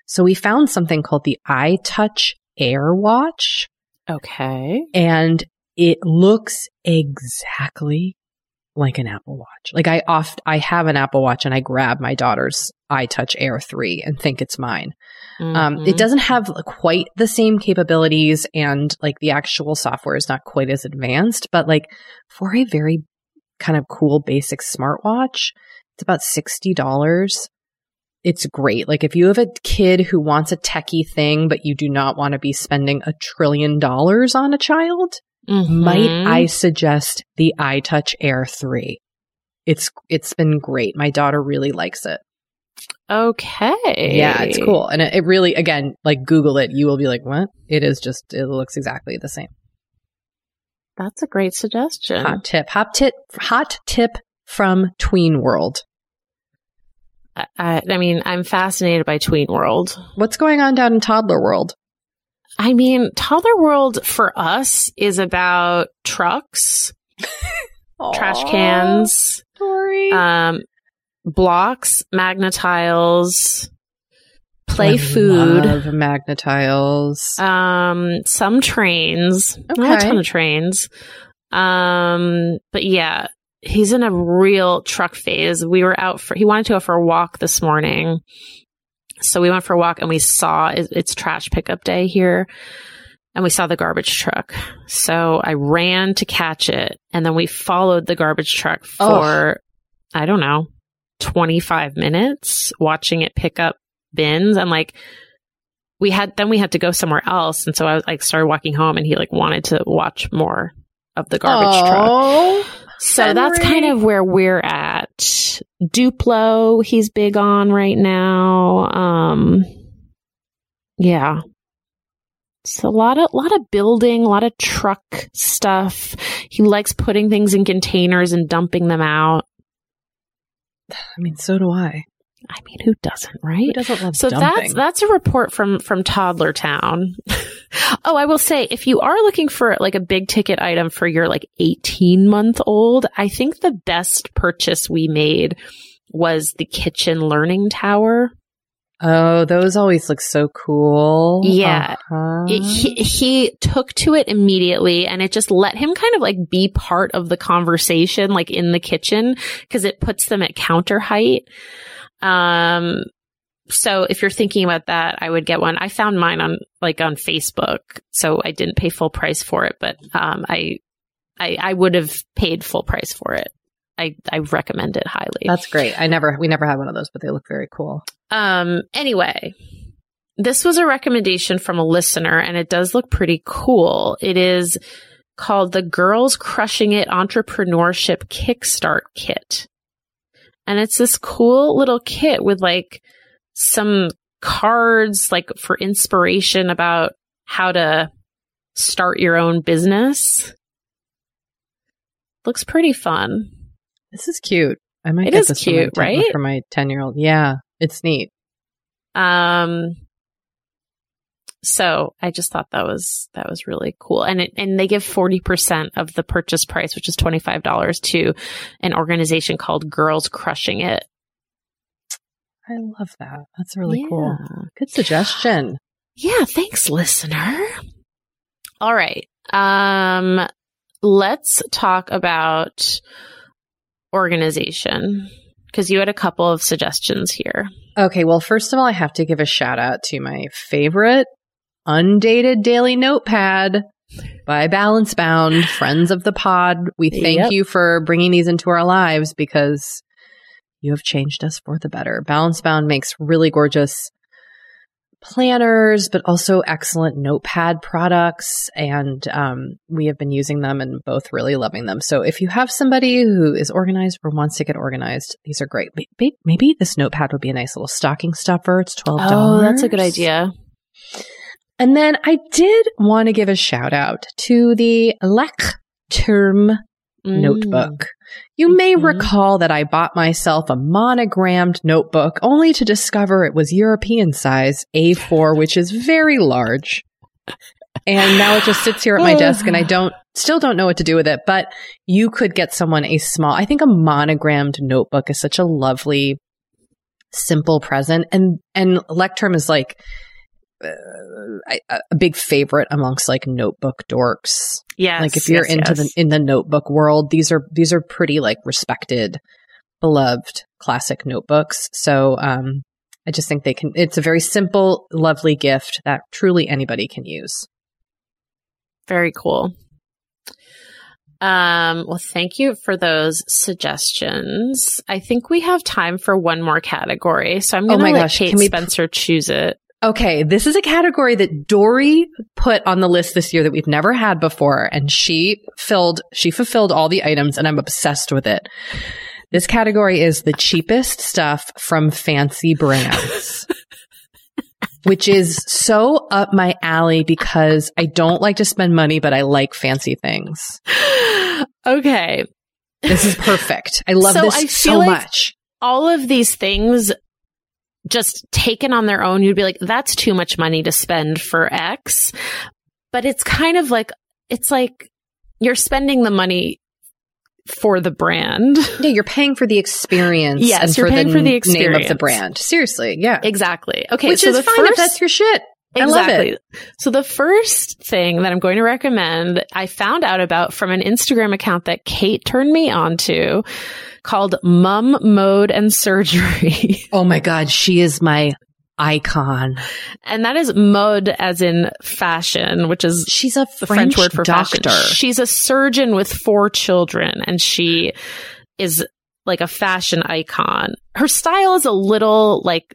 So we found something called the iTouch Air Watch okay. and it looks exactly like an Apple Watch. Like I oft I have an Apple Watch and I grab my daughter's iTouch Air 3 and think it's mine. Um, Mhm. it doesn't have quite the same capabilities and like the actual software is not quite as advanced, but like for a very kind of cool basic smartwatch, it's about $60. It's great. Like if you have a kid who wants a techie thing, but you do not want to be spending a trillion dollars on a child, might Mhm. I suggest the iTouch Air 3? It's it's been great. My daughter really likes it. Okay. Yeah, it's cool. And it, it really again, like Google it, you will be like, "What?" It is just it looks exactly the same. That's a great suggestion. Hot tip. Hot tip hot tip from Tween World. I, I, mean, I'm fascinated by Tween World. What's going on down in Toddler World? I mean, Toddler World for us is about trucks, [LAUGHS] trash cans, Story. um, blocks, Magna-Tiles, play I food, Love Magna-Tiles. um, some trains, not a ton of trains. Um, but yeah, he's in a real truck phase. We were out for, he wanted to go for a walk this morning. So we went for a walk and we saw it's trash pickup day here and we saw the garbage truck. So I ran to catch it and then we followed the garbage truck for, I don't know, 25 minutes watching it pick up bins and like, we had, then we had to go somewhere else. And so I was like, started walking home and he like wanted to watch more of the garbage truck. So that's kind of where we're at. Duplo, he's big on right now. Um, yeah. It's a lot of a lot of building, a lot of truck stuff. He likes putting things in containers and dumping them out. I mean, so do I. I mean, who doesn't, right? Who doesn't love so dumping? that's that's a report from from Toddler Town. [LAUGHS] oh, I will say, if you are looking for like a big ticket item for your like eighteen month old, I think the best purchase we made was the kitchen learning tower. Oh, those always look so cool. Yeah. Uh-huh. It, he, he took to it immediately and it just let him kind of like be part of the conversation, like in the kitchen, because it puts them at counter height. Um, so if you're thinking about that, I would get one. I found mine on like on Facebook, so I didn't pay full price for it, but um, I, I, I would have paid full price for it. I, I recommend it highly. That's great. I never, we never had one of those, but they look very cool. Um, anyway, this was a recommendation from a listener and it does look pretty cool. It is called the Girls Crushing It Entrepreneurship Kickstart Kit. And it's this cool little kit with like some cards, like for inspiration about how to start your own business. Looks pretty fun. This is cute. I might It get is this for my cute, right? For my 10 year old. Yeah. It's neat. Um, so I just thought that was that was really cool, and it, and they give forty percent of the purchase price, which is twenty five dollars, to an organization called Girls Crushing It. I love that. That's really cool. Good suggestion. [GASPS] Yeah, thanks, listener. All right, um, let's talk about organization because you had a couple of suggestions here. Okay. Well, first of all, I have to give a shout out to my favorite undated daily notepad by Balance Bound, friends of the pod. We thank Yep. you for bringing these into our lives because you have changed us for the better. Balance Bound makes really gorgeous planners, but also excellent notepad products. And um, we have been using them and both really loving them. So if you have somebody who is organized or wants to get organized, these are great. Maybe, maybe this notepad would be a nice little stocking stuffer. It's $12. Oh, that's a good idea. And then I did want to give a shout out to the Leuchtturm Mm. notebook. You may Mhm. recall that I bought myself a monogrammed notebook only to discover it was European size A4, which is very large. And now it just sits here at my [SIGHS] desk and I don't, still don't know what to do with it, but you could get someone a small, I think a monogrammed notebook is such a lovely, simple present. And, and Leuchtturm is like, uh, I- a big favorite amongst like notebook dorks. Yes. Like if you're yes, into yes. the in the notebook world, these are these are pretty like respected, beloved classic notebooks. So um I just think they can it's a very simple, lovely gift that truly anybody can use. Very cool. Um, well, thank you for those suggestions. I think we have time for one more category. So I'm Oh going to my let gosh, Kate Spencer choose it. Okay, this is a category that Doree put on the list this year that we've never had before and she filled she fulfilled all the items and I'm obsessed with it. This category is the cheapest stuff from fancy brands. [LAUGHS] which is so up my alley because I don't like to spend money but I like fancy things. okay. This is perfect. I love So this I so like- much. All of these things just taken on their own, you'd be like, that's too much money to spend for X. But it's kind of like, it's like you're spending the money for the brand. [LAUGHS] Yeah, you're paying for the experience Yes, you're for paying the for the n- name of the brand. Seriously, yeah. Exactly. Okay. Which so is the fine first, if that's your shit. I love it. So the first thing that I'm going to recommend, I found out about from an Instagram account that Kate turned me on to called Mum Mode and Surgery. [LAUGHS] Oh my God, she is my icon. and that is mode as in fashion, which is She's a the French, word for doctor. fashion. She's a surgeon with four children and she is like a fashion icon. Her style is a little like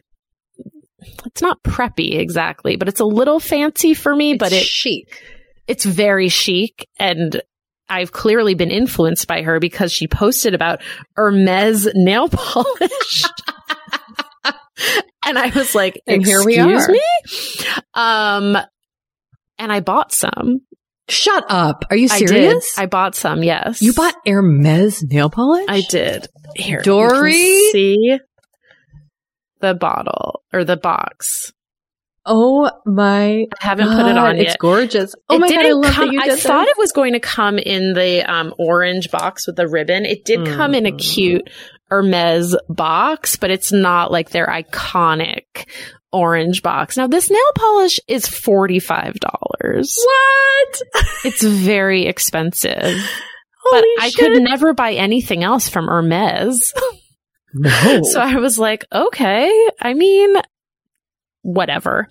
it's not preppy exactly, but it's a little fancy for me, It's but it chic. it's very chic and I've clearly been influenced by her because she posted about Hermes nail [LAUGHS] polish. and I was like, And here we "Excuse are." me? Um, and I bought some. Shut up. Are you I serious? I bought some. Yes, you bought Hermes nail polish? I did. Here, Doree? see the bottle or the box. Oh my I haven't put it on It's yet. gorgeous. Oh It my god, I love come, that you I did thought it was going to come in the um, orange box with the ribbon. It did come in a Mhm. cute Hermes box, but it's not like their iconic orange box. Now, this nail polish is $45. What? [LAUGHS] It's very expensive, but I shit. could never buy anything else from Hermes. [LAUGHS] No. [LAUGHS] So I was like, okay, I mean, whatever.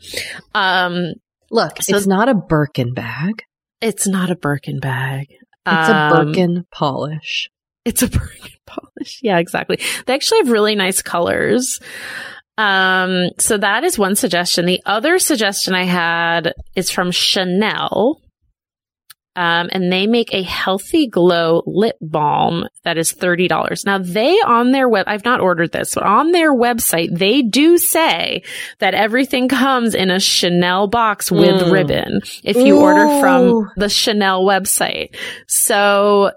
Um, Look, So- it's not a Birkin bag. it's not a Birkin bag. It's a Um, Birkin polish. It's a [LAUGHS] Birkin polish. Yeah, exactly. They actually have really nice colors. Um, so that is one suggestion. The other suggestion I had is from Chanel. Um, and they make a healthy glow lip balm that is $30. Now they on their web, I've not ordered this, but on their website, they do say that everything comes in a Chanel box with Mm. ribbon if you order from the Chanel website. So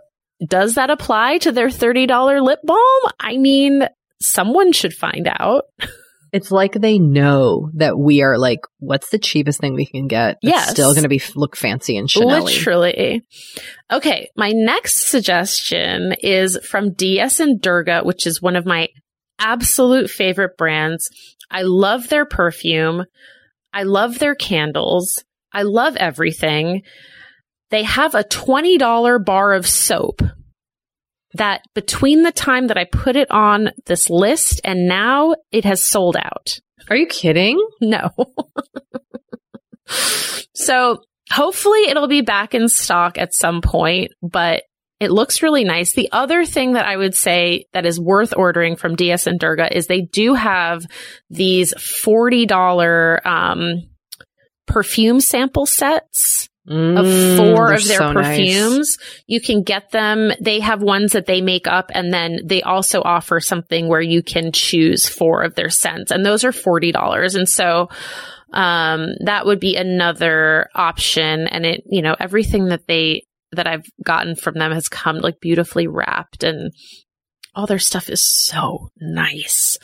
does that apply to their $30 lip balm? I mean, someone should find out. [LAUGHS] It's like they know that we are like, what's the cheapest thing we can get? That's Yes. still going to be look fancy and Chanel. Literally. Okay, my next suggestion is from DS and Durga, which is one of my absolute favorite brands. I love their perfume. I love their candles. I love everything. They have a $20 bar of soap that between the time that I put it on this list and now it has sold out. Are you kidding? No. [LAUGHS] so hopefully it'll be back in stock at some point, but it looks really nice. The other thing that I would say that is worth ordering from DS and Durga is they do have these $40 um, perfume sample sets of Mm, four of their so nice. perfumes. You can get them. They have ones that they make up and then they also offer something where you can choose four of their scents and those are $40. And so, um, that would be another option. And it, you know, everything that they, that I've gotten from them has come like beautifully wrapped and all their stuff is so nice.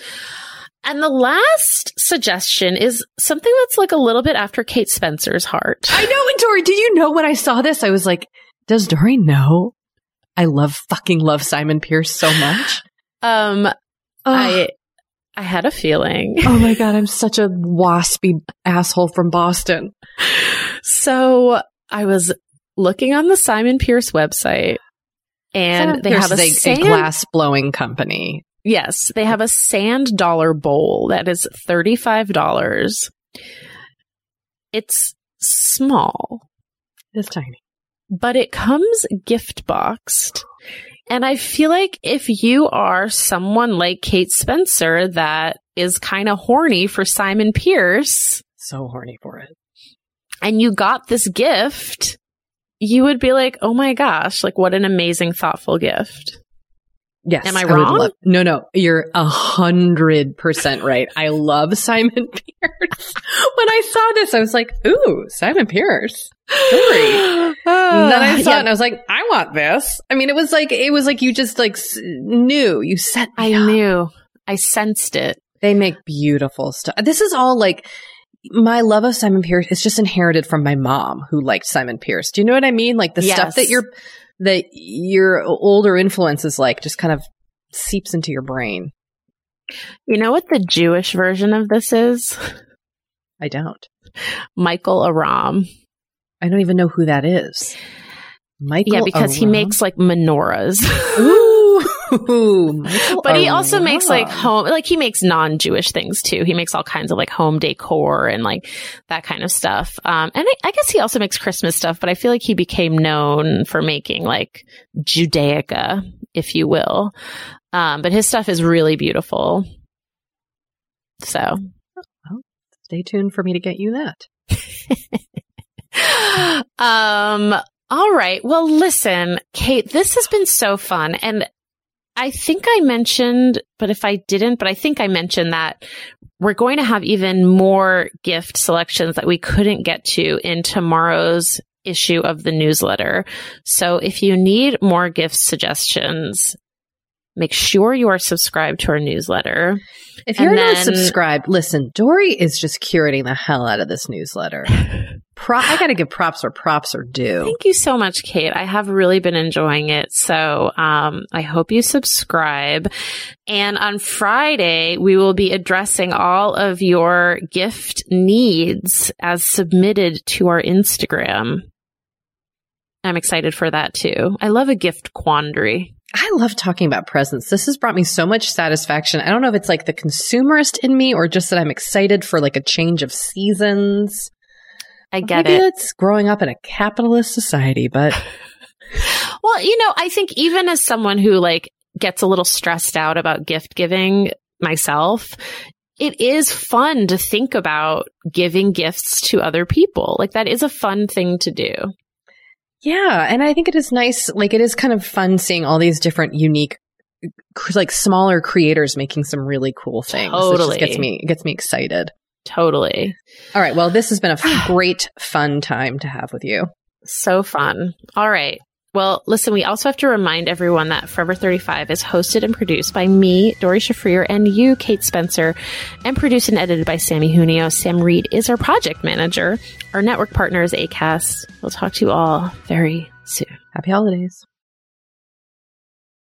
And the last suggestion is something that's like a little bit after Kate Spencer's heart. I know, and Doree, did you know when I saw this? I was like, does Doree know? I love fucking love Simon Pearce so much. [LAUGHS] Um. I I had a feeling. [LAUGHS] oh my god, I'm such a waspy asshole from Boston. So I was looking on the Simon Pearce website, and Simon they Pearce have a, a, sand, a glass blowing company. Yes, they have a sand dollar bowl that is thirty five dollars. It's small, It's tiny. but it comes gift boxed. And I feel like if you are someone like Kate Spencer that is kind of horny for Simon Pearce, So horny for it. and you got this gift, you would be like, oh my gosh, like what an amazing, thoughtful gift. Yes. Am I would wrong? love- no, no, you're a hundred percent right. I love Simon [LAUGHS] Pearce. when I saw this, I was like, ooh, Simon Pearce. [GASPS] And then I ah, saw Yeah, it and I was like, I want this. I mean, it was like, it was like you just like s- knew, you set me I up. knew. I sensed it. They make beautiful stuff. This is all like, my love of Simon Pearce is just inherited from my mom who liked Simon Pearce. Do you know what I mean? Like the stuff Yes. that your, that your older influences like just kind of seeps into your brain. You know what the Jewish version of this is? I don't. Michael Aram. I don't even know who that is. Michael. yeah, because he makes like menorahs. Ooh, [LAUGHS] but he also makes like home, like he makes non-Jewish things too. He makes all kinds of like home decor and like that kind of stuff. Um, and I, I guess he also makes Christmas stuff, but I feel like he became known for making like Judaica, if you will. Um, but his stuff is really beautiful. So, Stay tuned for me to get you that. [LAUGHS] um, All right. Well, listen, Kate, this has been so fun. And I think I mentioned, but if I didn't, but I think I mentioned that we're going to have even more gift selections that we couldn't get to in tomorrow's issue of the newsletter. So if you need more gift suggestions, make sure you are subscribed to our newsletter. If you're then, not subscribed, listen, Doree is just curating the hell out of this newsletter. [LAUGHS] Pro- I got to give props where props are due. Thank you so much, Kate. I have really been enjoying it. So, um, I hope you subscribe. And on Friday, we will be addressing all of your gift needs as submitted to our Instagram. I'm excited for that too. I love a gift quandary. I love talking about presents. This has brought me so much satisfaction. I don't know if it's like the consumerist in me or just that I'm excited for like a change of seasons. I get Maybe it. It's growing up in a capitalist society, but [LAUGHS] well, you know, I think even as someone who like gets a little stressed out about gift giving myself, it is fun to think about giving gifts to other people. Like that is a fun thing to do. Yeah. And I think it is nice. Like it is kind of fun seeing all these different unique, like smaller creators making some really cool things. Totally. It gets me, it gets me excited. Totally. All right. Well, this has been a [SIGHS] great, fun time to have with you. So fun. All right. Well, listen, we also have to remind everyone that Forever 35 is hosted and produced by me, Doree Shafrir, and you, Kate Spencer, and produced and edited by Sammy Junio. Sam Reed is our project manager. Our network partner is ACAST. We'll talk to you all very soon. Happy holidays.